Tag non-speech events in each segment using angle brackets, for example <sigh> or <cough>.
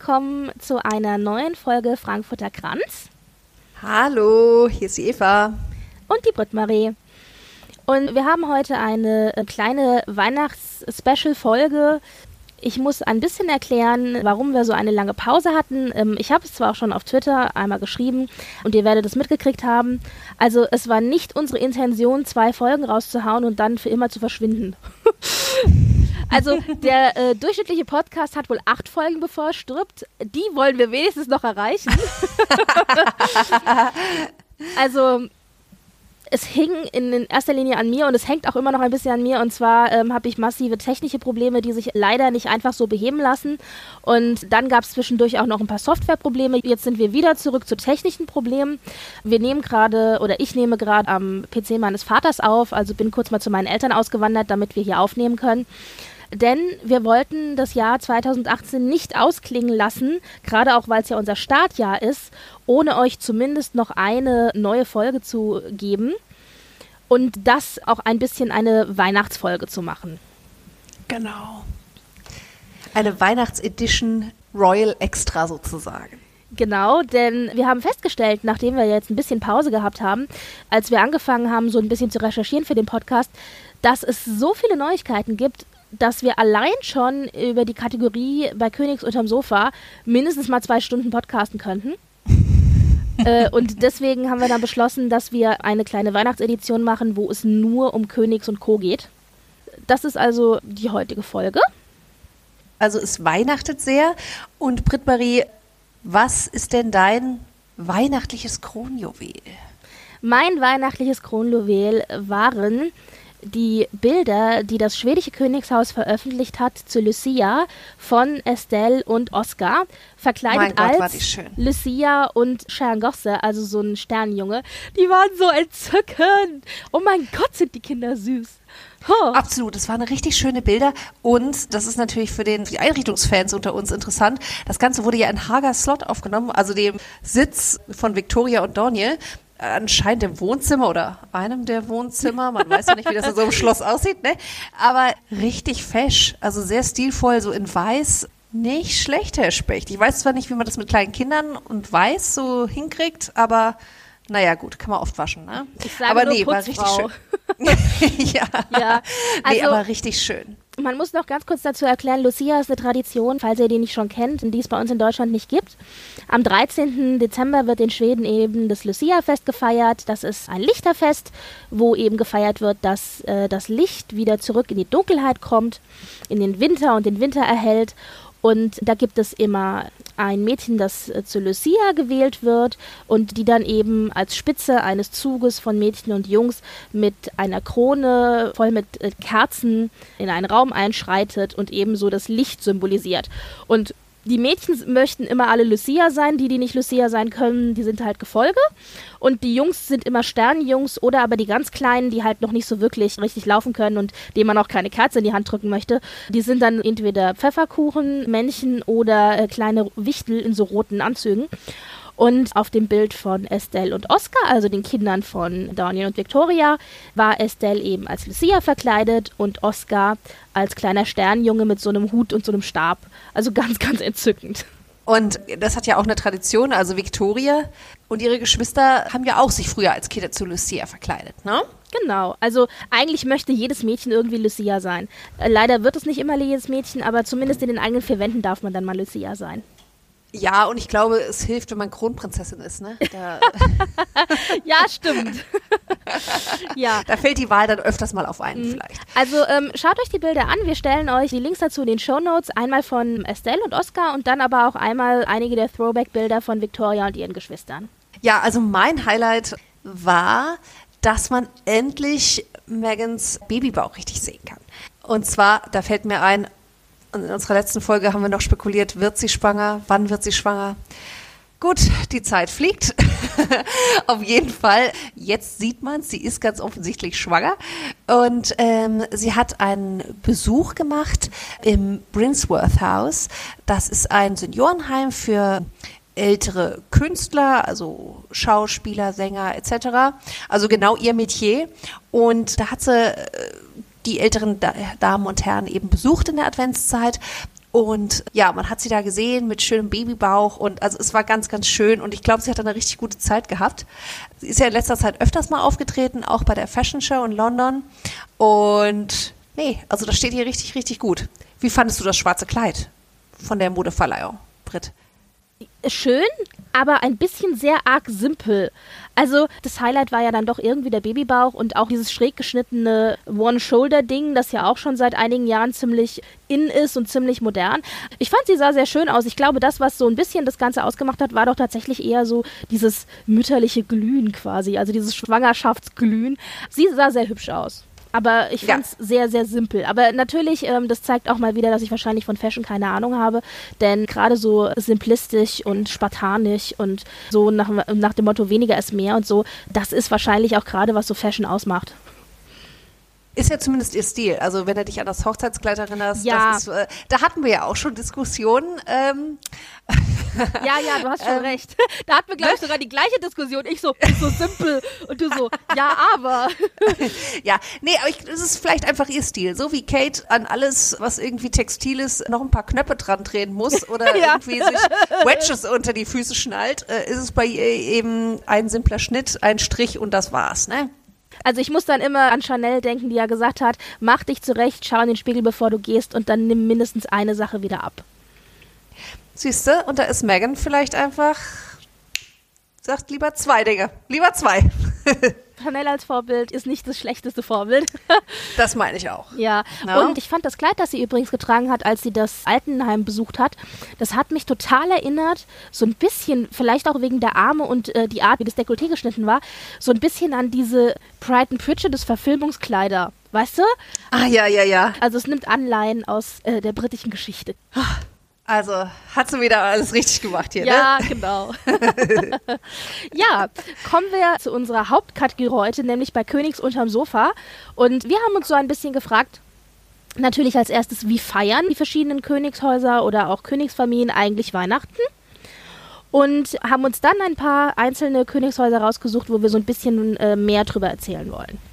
Willkommen zu einer neuen Folge Frankfurter Kranz. Hallo, hier ist die Eva. Und die Britt-Marie. Und wir haben heute eine äh, kleine Weihnachts-Special-Folge. Ich muss ein bisschen erklären, warum wir so eine lange Pause hatten. Ähm, ich habe es zwar auch schon auf Twitter einmal geschrieben und ihr werdet es mitgekriegt haben. Also es war nicht unsere Intention, zwei Folgen rauszuhauen und dann für immer zu verschwinden. <laughs> Also der äh, durchschnittliche Podcast hat wohl acht Folgen, bevor er stirbt. Die wollen wir wenigstens noch erreichen. <laughs> also es hing in erster Linie an mir und es hängt auch immer noch ein bisschen an mir. Und zwar ähm, habe ich massive technische Probleme, die sich leider nicht einfach so beheben lassen. Und dann gab es zwischendurch auch noch ein paar Softwareprobleme. Jetzt sind wir wieder zurück zu technischen Problemen. Wir nehmen gerade oder ich nehme gerade am PC meines Vaters auf, also bin kurz mal zu meinen Eltern ausgewandert, damit wir hier aufnehmen können. Denn wir wollten das Jahr 2018 nicht ausklingen lassen, gerade auch weil es ja unser Startjahr ist, ohne euch zumindest noch eine neue Folge zu geben und das auch ein bisschen eine Weihnachtsfolge zu machen. Genau. Eine Weihnachtsedition Royal Extra sozusagen. Genau, denn wir haben festgestellt, nachdem wir jetzt ein bisschen Pause gehabt haben, als wir angefangen haben, so ein bisschen zu recherchieren für den Podcast, dass es so viele Neuigkeiten gibt, dass wir allein schon über die Kategorie bei Königs unterm Sofa mindestens mal zwei Stunden podcasten könnten. <laughs> äh, und deswegen haben wir dann beschlossen, dass wir eine kleine Weihnachtsedition machen, wo es nur um Königs und Co. geht. Das ist also die heutige Folge. Also es weihnachtet sehr. Und Britt-Marie, was ist denn dein weihnachtliches Kronjuwel? Mein weihnachtliches Kronjuwel waren die Bilder, die das schwedische Königshaus veröffentlicht hat zu Lucia von Estelle und Oscar, verkleidet Gott, als Lucia und Sterngosse, also so ein Sternjunge. Die waren so entzückend. Oh mein Gott, sind die Kinder süß. Oh. Absolut, das waren richtig schöne Bilder und das ist natürlich für, den, für die Einrichtungsfans unter uns interessant. Das Ganze wurde ja in Hager Slot aufgenommen, also dem Sitz von Victoria und Dornier anscheinend im Wohnzimmer oder einem der Wohnzimmer. Man weiß ja nicht, wie das in so einem Schloss aussieht, ne? Aber richtig fesch, also sehr stilvoll, so in weiß. Nicht schlecht, Herr Specht. Ich weiß zwar nicht, wie man das mit kleinen Kindern und weiß so hinkriegt, aber naja, gut, kann man oft waschen, ne? Ich sage aber nee, war richtig schön. <laughs> ja. ja. Also, nee, aber richtig schön. Man muss noch ganz kurz dazu erklären, Lucia ist eine Tradition, falls ihr die nicht schon kennt und die es bei uns in Deutschland nicht gibt. Am 13. Dezember wird in Schweden eben das Lucia-Fest gefeiert. Das ist ein Lichterfest, wo eben gefeiert wird, dass äh, das Licht wieder zurück in die Dunkelheit kommt, in den Winter und den Winter erhält und da gibt es immer ein Mädchen, das äh, zu Lucia gewählt wird und die dann eben als Spitze eines Zuges von Mädchen und Jungs mit einer Krone voll mit äh, Kerzen in einen Raum einschreitet und ebenso das Licht symbolisiert. Und die Mädchen möchten immer alle Lucia sein, die, die nicht Lucia sein können, die sind halt Gefolge. Und die Jungs sind immer Sternenjungs oder aber die ganz Kleinen, die halt noch nicht so wirklich richtig laufen können und denen man auch keine Kerze in die Hand drücken möchte. Die sind dann entweder Pfefferkuchen-Männchen oder äh, kleine Wichtel in so roten Anzügen. Und auf dem Bild von Estelle und Oscar, also den Kindern von Daniel und Victoria, war Estelle eben als Lucia verkleidet und Oscar als kleiner Sternjunge mit so einem Hut und so einem Stab. Also ganz, <laughs> ganz entzückend. Und das hat ja auch eine Tradition. Also Victoria und ihre Geschwister haben ja auch sich früher als Kinder zu Lucia verkleidet, ne? Genau. Also eigentlich möchte jedes Mädchen irgendwie Lucia sein. Äh, leider wird es nicht immer jedes Mädchen, aber zumindest in den eigenen vier Wänden darf man dann mal Lucia sein. Ja, und ich glaube, es hilft, wenn man Kronprinzessin ist, ne? <laughs> Ja, stimmt. <laughs> ja. Da fällt die Wahl dann öfters mal auf einen mhm. vielleicht. Also ähm, schaut euch die Bilder an. Wir stellen euch die Links dazu in den Show Notes. Einmal von Estelle und Oscar und dann aber auch einmal einige der Throwback-Bilder von Victoria und ihren Geschwistern. Ja, also mein Highlight war, dass man endlich Megans Babybauch richtig sehen kann. Und zwar, da fällt mir ein, und in unserer letzten Folge haben wir noch spekuliert, wird sie schwanger? Wann wird sie schwanger? Gut, die Zeit fliegt. <laughs> Auf jeden Fall. Jetzt sieht man, sie ist ganz offensichtlich schwanger. Und ähm, sie hat einen Besuch gemacht im Brinsworth House. Das ist ein Seniorenheim für ältere Künstler, also Schauspieler, Sänger etc. Also genau ihr Metier. Und da hat sie äh, die älteren Damen und Herren eben besucht in der Adventszeit. Und ja, man hat sie da gesehen mit schönem Babybauch und also es war ganz, ganz schön und ich glaube, sie hat eine richtig gute Zeit gehabt. Sie ist ja in letzter Zeit öfters mal aufgetreten, auch bei der Fashion Show in London. Und nee, also das steht hier richtig, richtig gut. Wie fandest du das schwarze Kleid von der Modeverleihung, Britt? Schön, aber ein bisschen sehr arg simpel. Also das Highlight war ja dann doch irgendwie der Babybauch und auch dieses schräg geschnittene One-Shoulder-Ding, das ja auch schon seit einigen Jahren ziemlich in ist und ziemlich modern. Ich fand, sie sah sehr schön aus. Ich glaube, das, was so ein bisschen das Ganze ausgemacht hat, war doch tatsächlich eher so dieses mütterliche Glühen quasi, also dieses Schwangerschaftsglühen. Sie sah sehr hübsch aus. Aber ich fand es ja. sehr, sehr simpel. Aber natürlich, ähm, das zeigt auch mal wieder, dass ich wahrscheinlich von Fashion keine Ahnung habe. Denn gerade so simplistisch und spartanisch und so nach, nach dem Motto weniger ist mehr und so, das ist wahrscheinlich auch gerade, was so Fashion ausmacht. Ist ja zumindest ihr Stil. Also wenn du dich an das Hochzeitskleid erinnerst, ja. Ist, äh, da hatten wir ja auch schon Diskussionen. Ähm. <laughs> Ja, ja, du hast schon ähm, recht. <laughs> Da hatten wir, glaube ich, sogar die gleiche Diskussion. Ich so, so simpel und du so, <laughs> ja, aber. Ja, nee, aber es ist vielleicht einfach ihr Stil. So wie Kate an alles, was irgendwie textil ist, noch ein paar Knöpfe dran drehen muss oder ja. irgendwie sich Wedges unter die Füße schnallt, äh, ist es bei ihr eben ein simpler Schnitt, ein Strich und das war's, ne? Also ich muss dann immer an Chanel denken, die ja gesagt hat, mach dich zurecht, schau in den Spiegel, bevor du gehst und dann nimm mindestens eine Sache wieder ab. Siehst du, und da ist Megan vielleicht einfach, sagt lieber zwei Dinge, lieber zwei. <laughs> Chanel als Vorbild ist nicht das schlechteste Vorbild. <laughs> das meine ich auch. Ja. No? Und ich fand das Kleid, das sie übrigens getragen hat, als sie das Altenheim besucht hat, das hat mich total erinnert, so ein bisschen, vielleicht auch wegen der Arme und äh, die Art, wie das Dekolleté geschnitten war, so ein bisschen an diese Pride and Prejudice Verfilmungskleider. Weißt du? Ah, ja, ja, ja. Also es nimmt Anleihen aus äh, der britischen Geschichte. Also hat sie wieder alles richtig gemacht hier, ja, ne? Ja, genau. <laughs> ja, kommen wir zu unserer Hauptkategorie heute, nämlich bei Königs unterm Sofa. Und wir haben uns so ein bisschen gefragt, natürlich als erstes, wie feiern die verschiedenen Königshäuser oder auch Königsfamilien eigentlich Weihnachten? Und haben uns dann ein paar einzelne Königshäuser rausgesucht, wo wir so ein bisschen äh, mehr drüber erzählen wollen.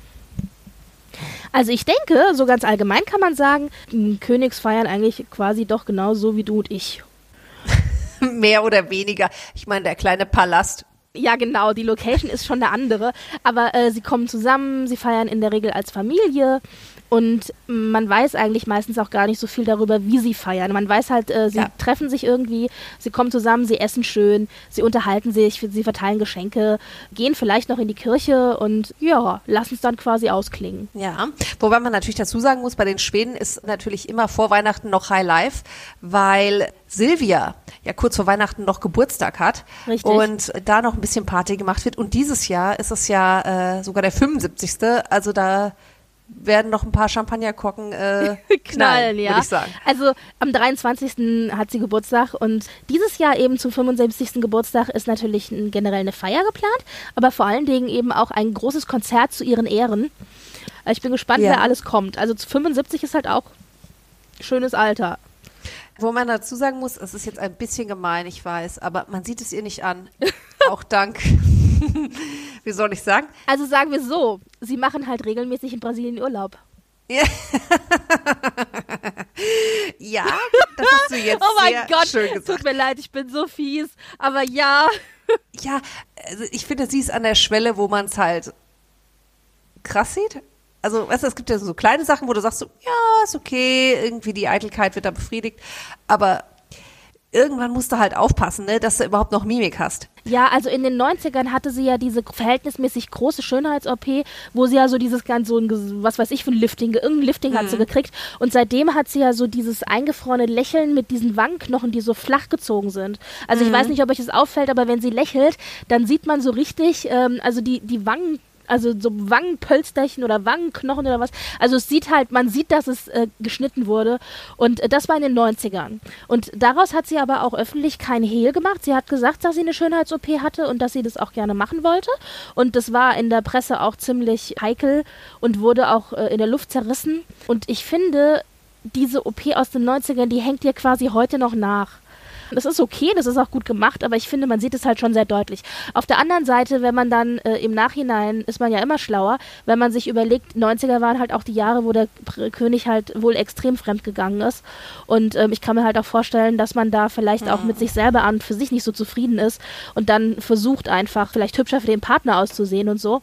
Also ich denke, so ganz allgemein kann man sagen, Königs feiern eigentlich quasi doch genauso wie du und ich. <laughs> Mehr oder weniger. Ich meine, der kleine Palast ja, genau, die Location ist schon eine andere. Aber äh, sie kommen zusammen, sie feiern in der Regel als Familie. Und man weiß eigentlich meistens auch gar nicht so viel darüber, wie sie feiern. Man weiß halt, äh, sie ja. treffen sich irgendwie, sie kommen zusammen, sie essen schön, sie unterhalten sich, sie verteilen Geschenke, gehen vielleicht noch in die Kirche und ja, lassen es dann quasi ausklingen. Ja, wobei man natürlich dazu sagen muss, bei den Schweden ist natürlich immer vor Weihnachten noch High Life, weil Silvia ja kurz vor Weihnachten noch Geburtstag hat Richtig. und da noch ein bisschen Party gemacht wird. Und dieses Jahr ist es ja äh, sogar der 75. Also da werden noch ein paar Champagnerkorken äh, <laughs> knallen, knallen ja. würde ich sagen. Also am 23. hat sie Geburtstag und dieses Jahr eben zum 75. Geburtstag ist natürlich generell eine Feier geplant, aber vor allen Dingen eben auch ein großes Konzert zu ihren Ehren. Also ich bin gespannt, ja. wer alles kommt. Also zu 75 ist halt auch schönes Alter. Wo man dazu sagen muss, es ist jetzt ein bisschen gemein, ich weiß, aber man sieht es ihr nicht an. <laughs> auch dank <laughs> Wie soll ich sagen? Also sagen wir so, sie machen halt regelmäßig in Brasilien Urlaub. Ja, <laughs> das hast du jetzt oh mein sehr Gott, schön gesagt. Tut mir leid, ich bin so fies, aber ja. <laughs> Ja, also ich finde, sie ist an der Schwelle, wo man es halt krass sieht. Also, weißt du, es gibt ja so kleine Sachen, wo du sagst so, ja, ist okay, irgendwie die Eitelkeit wird da befriedigt, aber irgendwann musst du halt aufpassen, ne, dass du überhaupt noch Mimik hast. Ja, also in den 90ern hatte sie ja diese verhältnismäßig große Schönheits-OP, wo sie ja so dieses ganz so ein, was weiß ich für ein Lifting, irgendein Lifting mhm. hat sie mhm. gekriegt. Und seitdem hat sie ja so dieses eingefrorene Lächeln mit diesen Wangenknochen, die so flach gezogen sind. Also mhm. ich weiß nicht, ob euch das auffällt, aber wenn sie lächelt, dann sieht man so richtig, ähm, also die, die Wangen also so Wangenpölsterchen oder Wangenknochen oder was. Also es sieht halt, man sieht, dass es äh, geschnitten wurde. Und äh, das war in den 90ern. Und daraus hat sie aber auch öffentlich kein Hehl gemacht. Sie hat gesagt, dass sie eine Schönheits-OP hatte und dass sie das auch gerne machen wollte. Und das war in der Presse auch ziemlich heikel und wurde auch äh, in der Luft zerrissen. Und ich finde, diese OP aus den 90ern, die hängt ihr quasi heute noch nach. Das ist okay, das ist auch gut gemacht, aber ich finde, man sieht es halt schon sehr deutlich. Auf der anderen Seite, wenn man dann äh, im Nachhinein, ist man ja immer schlauer, wenn man sich überlegt, 90er waren halt auch die Jahre, wo der König halt wohl extrem fremd gegangen ist. Und ähm, ich kann mir halt auch vorstellen, dass man da vielleicht mhm. auch mit sich selber an für sich nicht so zufrieden ist und dann versucht einfach vielleicht hübscher für den Partner auszusehen und so.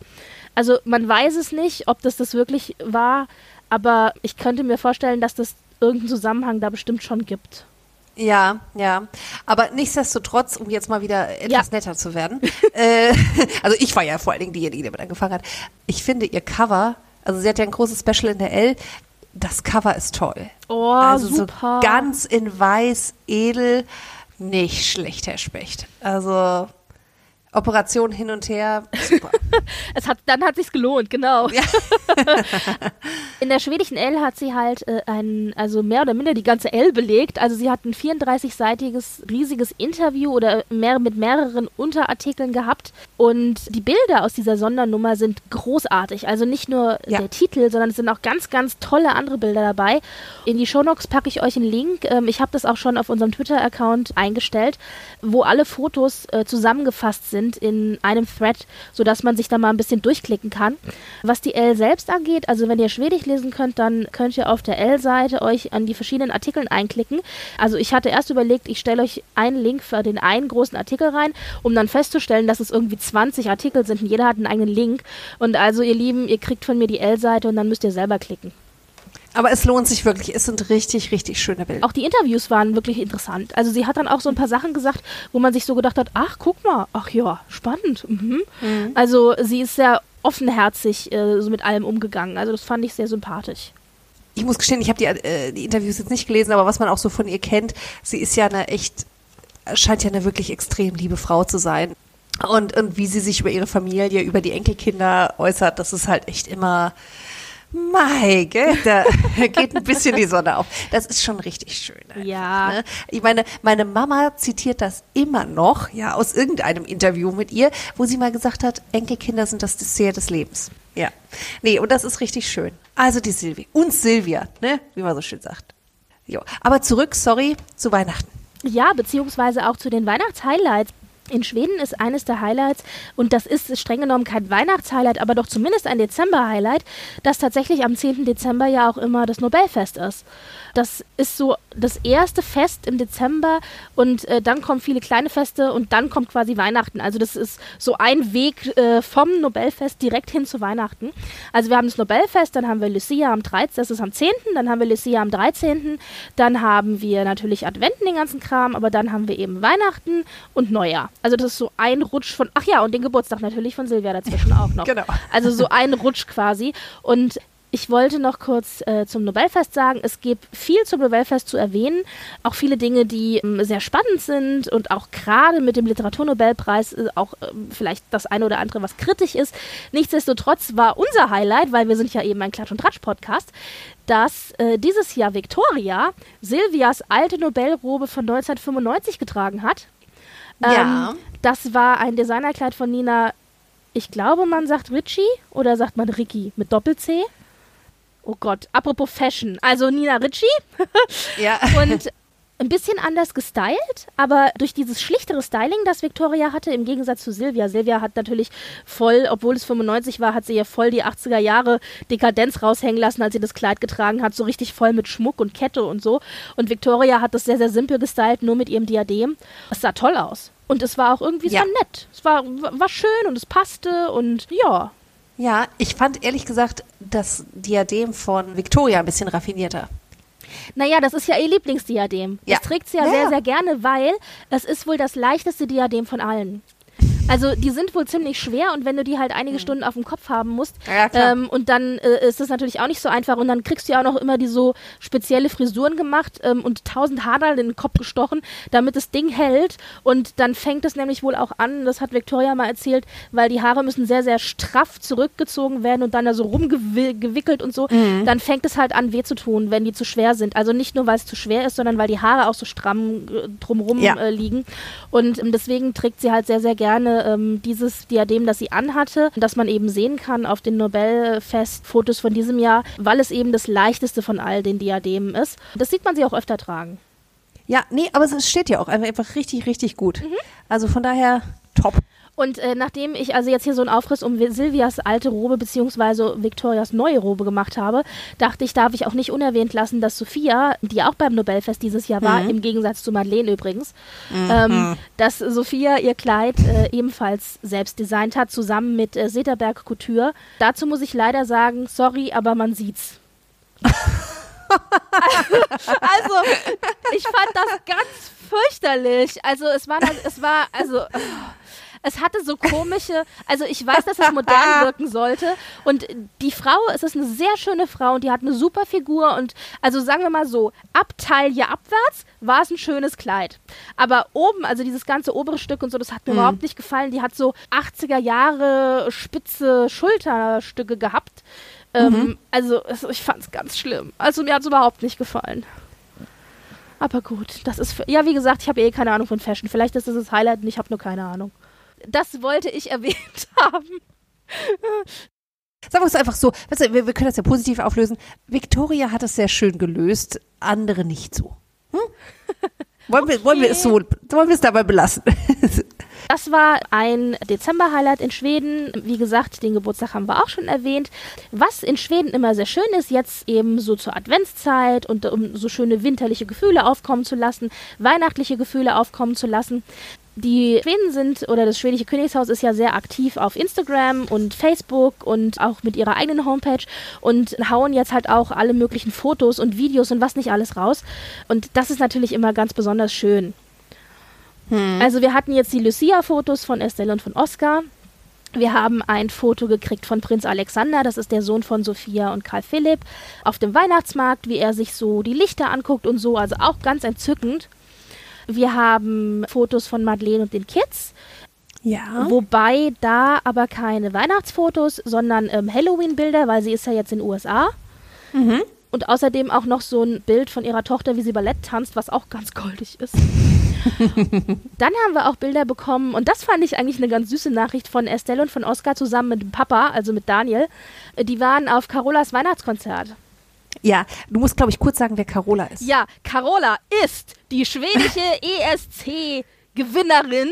Also man weiß es nicht, ob das das wirklich war, aber ich könnte mir vorstellen, dass das irgendeinen Zusammenhang da bestimmt schon gibt. Ja, ja. Aber nichtsdestotrotz, um jetzt mal wieder etwas ja. netter zu werden, <laughs> äh, also ich war ja vor allen Dingen diejenige, die damit angefangen hat. Ich finde ihr Cover, also sie hat ja ein großes Special in der L, das Cover ist toll. Oh, also super. so ganz in weiß, edel, nicht schlecht, Herr Specht. Also Operation hin und her, super. <laughs> es hat, dann hat sich's gelohnt, genau. Ja. <laughs> In der schwedischen L hat sie halt äh, ein, also mehr oder minder die ganze L belegt. Also sie hat ein 34-seitiges, riesiges Interview oder mehr, mit mehreren Unterartikeln gehabt. Und die Bilder aus dieser Sondernummer sind großartig. Also nicht nur ja. der Titel, sondern es sind auch ganz, ganz tolle andere Bilder dabei. In die Shownotes packe ich euch einen Link. Ähm, ich habe das auch schon auf unserem Twitter-Account eingestellt, wo alle Fotos äh, zusammengefasst sind sind in einem Thread, sodass man sich da mal ein bisschen durchklicken kann. Was die L selbst angeht, also wenn ihr Schwedisch lesen könnt, dann könnt ihr auf der L-Seite euch an die verschiedenen Artikeln einklicken. Also ich hatte erst überlegt, ich stelle euch einen Link für den einen großen Artikel rein, um dann festzustellen, dass es irgendwie 20 Artikel sind und jeder hat einen eigenen Link. Und also ihr Lieben, ihr kriegt von mir die L-Seite und dann müsst ihr selber klicken. Aber es lohnt sich wirklich. Es sind richtig, richtig schöne Bilder. Auch die Interviews waren wirklich interessant. Also sie hat dann auch so ein paar Sachen gesagt, wo man sich so gedacht hat, ach, guck mal, ach ja, spannend. Mhm. Mhm. Also sie ist sehr offenherzig äh, so mit allem umgegangen. Also das fand ich sehr sympathisch. Ich muss gestehen, ich habe die, äh, die Interviews jetzt nicht gelesen, aber was man auch so von ihr kennt, sie ist ja eine echt, scheint ja eine wirklich extrem liebe Frau zu sein. Und, und wie sie sich über ihre Familie, über die Enkelkinder äußert, das ist halt echt immer Maike, da <laughs> geht ein bisschen die Sonne auf. Das ist schon richtig schön. Einfach, ja. Ne? Ich meine, meine Mama zitiert das immer noch, ja, aus irgendeinem Interview mit ihr, wo sie mal gesagt hat, Enkelkinder sind das Dessert des Lebens. Ja. Nee, und das ist richtig schön. Also die Silvi. Und Silvia, ne, wie man so schön sagt. Jo. Aber zurück, sorry, zu Weihnachten. Ja, beziehungsweise auch zu den Weihnachtshighlights in Schweden ist eines der Highlights, und das ist streng genommen kein Weihnachtshighlight, aber doch zumindest ein Dezember-Highlight, dass tatsächlich am 10. Dezember ja auch immer das Nobelfest ist. Das ist so das erste Fest im Dezember und äh, dann kommen viele kleine Feste und dann kommt quasi Weihnachten. Also das ist so ein Weg äh, vom Nobelfest direkt hin zu Weihnachten. Also wir haben das Nobelfest, dann haben wir Lucia am 13., das ist am 10., dann haben wir Lucia am 13., dann haben wir natürlich Adventen, den ganzen Kram, aber dann haben wir eben Weihnachten und Neujahr. Also das ist so ein Rutsch von, ach ja, und den Geburtstag natürlich von Silvia dazwischen auch noch. <laughs> Genau. Also so ein Rutsch quasi. Und ich wollte noch kurz äh, zum Nobelfest sagen, es gibt viel zum Nobelfest zu erwähnen, auch viele Dinge, die ähm, sehr spannend sind und auch gerade mit dem Literaturnobelpreis äh, auch äh, vielleicht das eine oder andere, was kritisch ist. Nichtsdestotrotz war unser Highlight, weil wir sind ja eben ein Klatsch- und Tratsch-Podcast, dass äh, dieses Jahr Victoria Silvias alte Nobelrobe von 1995 getragen hat. Ähm, ja. Das war ein Designerkleid von Nina ich glaube, man sagt Richie oder sagt man Ricky mit Doppel-C? Oh Gott, apropos Fashion. Also Nina Ritchie. ja. <laughs> Und ein bisschen anders gestylt, aber durch dieses schlichtere Styling, das Victoria hatte, im Gegensatz zu Silvia. Silvia hat natürlich voll, obwohl es 95 war, hat sie ja voll die 80er Jahre Dekadenz raushängen lassen, als sie das Kleid getragen hat, so richtig voll mit Schmuck und Kette und so. Und Victoria hat das sehr, sehr simpel gestylt, nur mit ihrem Diadem. Es sah toll aus. Und es war auch irgendwie ja. so nett. Es war, war schön und es passte und ja, ja, ich fand ehrlich gesagt das Diadem von Victoria ein bisschen raffinierter. Naja, das ist ja ihr Lieblingsdiadem. Ja. Das trägt sie ja, ja sehr, sehr gerne, weil es ist wohl das leichteste Diadem von allen. Also die sind wohl ziemlich schwer und wenn du die halt einige mhm. Stunden auf dem Kopf haben musst ja, ähm, und dann äh, ist das natürlich auch nicht so einfach und dann kriegst du ja auch noch immer die so spezielle Frisuren gemacht ähm, und tausend Haare in den Kopf gestochen, damit das Ding hält und dann fängt es nämlich wohl auch an, das hat Victoria mal erzählt, weil die Haare müssen sehr, sehr straff zurückgezogen werden und dann da so rumgewickelt und so, mhm. dann fängt es halt an weh zu tun, wenn die zu schwer sind. Also nicht nur, weil es zu schwer ist, sondern weil die Haare auch so stramm äh, drumrum ja. äh, liegen und ähm, deswegen trägt sie halt sehr, sehr gerne ähm, dieses Diadem, das sie anhatte, das man eben sehen kann auf den Nobelfest-Fotos von diesem Jahr, weil es eben das leichteste von all den Diademen ist. Das sieht man sie auch öfter tragen. Ja, nee, aber es steht ja auch einfach richtig, richtig gut. Mhm. Also von daher top. Und äh, nachdem ich also jetzt hier so einen Aufriss um Silvias alte Robe beziehungsweise Victorias neue Robe gemacht habe, dachte ich, darf ich auch nicht unerwähnt lassen, dass Sophia, die auch beim Nobelfest dieses Jahr war, mhm. im Gegensatz zu Madeleine übrigens, mhm. ähm, dass Sophia ihr Kleid äh, ebenfalls selbst designt hat, zusammen mit äh, Seterberg Couture. Dazu muss ich leider sagen, sorry, aber man sieht's. also, ich fand das ganz fürchterlich. Also, es war, es war, also. Es hatte so komische, also ich weiß, dass es modern <laughs> wirken sollte. Und die Frau, es ist eine sehr schöne Frau und die hat eine super Figur. Und also sagen wir mal so, ab Taille abwärts war es ein schönes Kleid. Aber oben, also dieses ganze obere Stück und so, das hat mir mhm. überhaupt nicht gefallen. Die hat so 80er Jahre spitze Schulterstücke gehabt. Ähm, mhm. Also ich fand es ganz schlimm. Also mir hat es überhaupt nicht gefallen. Aber gut, das ist, ja wie gesagt, ich habe eh keine Ahnung von Fashion. Vielleicht ist das das Highlight und ich habe nur keine Ahnung. Das wollte ich erwähnt <laughs> haben. Sagen wir es einfach so, weißt du, wir, wir, können das ja positiv auflösen. Victoria hat es sehr schön gelöst, andere nicht so. Hm? <laughs> Wollen, wir, okay. wollen wir es so, wollen wir es dabei belassen? <laughs> Das war ein Dezember-Highlight in Schweden. Wie gesagt, den Geburtstag haben wir auch schon erwähnt. Was in Schweden immer sehr schön ist, jetzt eben so zur Adventszeit und um so schöne winterliche Gefühle aufkommen zu lassen, weihnachtliche Gefühle aufkommen zu lassen. Die Schweden sind, oder das schwedische Königshaus ist ja sehr aktiv auf Instagram und Facebook und auch mit ihrer eigenen Homepage und hauen jetzt halt auch alle möglichen Fotos und Videos und was nicht alles raus. Und das ist natürlich immer ganz besonders schön. Hm. Also wir hatten jetzt die Lucia-Fotos von Estelle und von Oscar. Wir haben ein Foto gekriegt von Prinz Alexander, das ist der Sohn von Sophia und Karl Philipp, auf dem Weihnachtsmarkt, wie er sich so die Lichter anguckt und so, also auch ganz entzückend. Wir haben Fotos von Madeleine und den Kids. Ja. Wobei da aber keine Weihnachtsfotos, sondern ähm, Halloween-Bilder, weil sie ist ja jetzt in den USA. Mhm. Und außerdem auch noch so ein Bild von ihrer Tochter, wie sie Ballett tanzt, was auch ganz goldig ist. <laughs> Dann haben wir auch Bilder bekommen, und das fand ich eigentlich eine ganz süße Nachricht von Estelle und von Oskar zusammen mit dem Papa, also mit Daniel. Die waren auf Carolas Weihnachtskonzert. Ja, du musst, glaube ich, kurz sagen, wer Carola ist. Ja, Carola ist die schwedische <laughs> ESC Gewinnerin.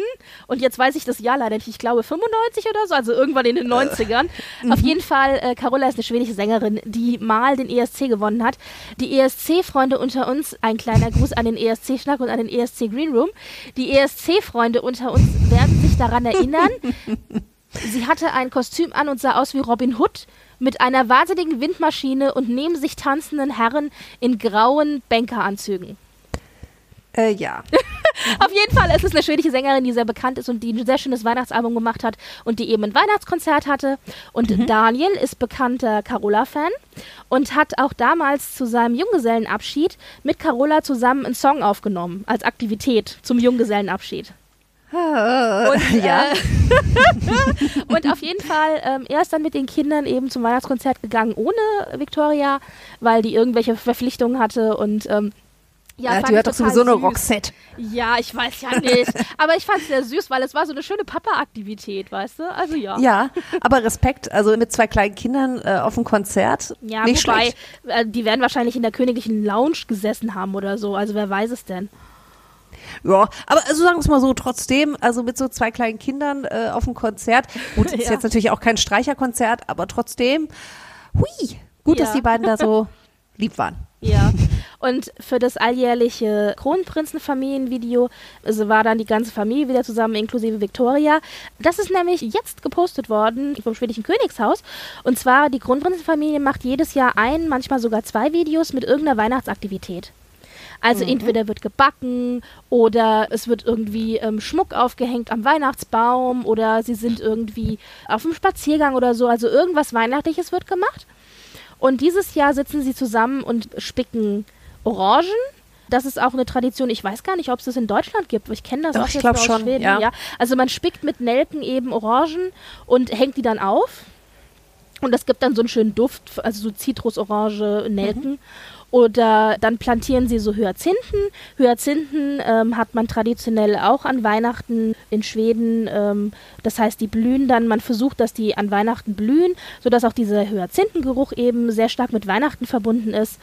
Und jetzt weiß ich das Jahr leider nicht. Ich glaube 95 oder so, also irgendwann in den 90ern. Äh. Auf jeden Fall, äh, Carola ist eine schwedische Sängerin, die mal den ESC gewonnen hat. Die ESC-Freunde unter uns, ein kleiner <laughs> Gruß an den ESC-Schnack und an den ESC Green Room. Die ESC-Freunde unter uns werden sich daran erinnern. <laughs> Sie hatte ein Kostüm an und sah aus wie Robin Hood mit einer wahnsinnigen Windmaschine und neben sich tanzenden Herren in grauen Bankeranzügen. Äh, ja. <laughs> Auf jeden Fall ist es eine schwedische Sängerin, die sehr bekannt ist und die ein sehr schönes Weihnachtsalbum gemacht hat und die eben ein Weihnachtskonzert hatte. Und mhm. Daniel ist bekannter Carola-Fan und hat auch damals zu seinem Junggesellenabschied mit Carola zusammen einen Song aufgenommen als Aktivität zum Junggesellenabschied. Und, <laughs> ja. Äh, <laughs> und auf jeden Fall, ähm, er ist dann mit den Kindern eben zum Weihnachtskonzert gegangen ohne Victoria, weil die irgendwelche Verpflichtungen hatte und ähm, ja, ja die hat doch sowieso eine Roxette. Ja, ich weiß ja nicht. <laughs> aber ich fand es sehr süß, weil es war so eine schöne Papa-Aktivität, weißt du? Also ja. Ja, aber Respekt, also mit zwei kleinen Kindern äh, auf dem Konzert. Ja, nicht wobei, schlecht. Äh, die werden wahrscheinlich in der königlichen Lounge gesessen haben oder so. Also wer weiß es denn? Ja, aber also sagen wir es mal so, trotzdem, also mit so zwei kleinen Kindern äh, auf dem Konzert. Gut, <laughs> ist ja. jetzt natürlich auch kein Streicherkonzert, aber trotzdem, hui, gut, ja. dass die beiden da so <laughs> lieb waren. Ja. Und für das alljährliche Kronprinzenfamilienvideo also war dann die ganze Familie wieder zusammen, inklusive Victoria. Das ist nämlich jetzt gepostet worden vom schwedischen Königshaus. Und zwar, die Kronprinzenfamilie macht jedes Jahr ein, manchmal sogar zwei Videos mit irgendeiner Weihnachtsaktivität. Also mhm. entweder wird gebacken oder es wird irgendwie ähm, Schmuck aufgehängt am Weihnachtsbaum oder sie sind irgendwie auf einem Spaziergang oder so. Also irgendwas Weihnachtliches wird gemacht. Und dieses Jahr sitzen sie zusammen und spicken Orangen. Das ist auch eine Tradition. Ich weiß gar nicht, ob es das in Deutschland gibt. Ich kenne das Doch, auch jetzt aus schon, Schweden. Ja. ja. Also man spickt mit Nelken eben Orangen und hängt die dann auf. Und das gibt dann so einen schönen Duft, also so Zitrusorange, Nelken. Mhm. Oder dann plantieren sie so Hyazinthen. Hyazinthen ähm, hat man traditionell auch an Weihnachten in Schweden. Ähm, das heißt, die blühen dann, man versucht, dass die an Weihnachten blühen, sodass auch dieser Hyazinthengeruch eben sehr stark mit Weihnachten verbunden ist.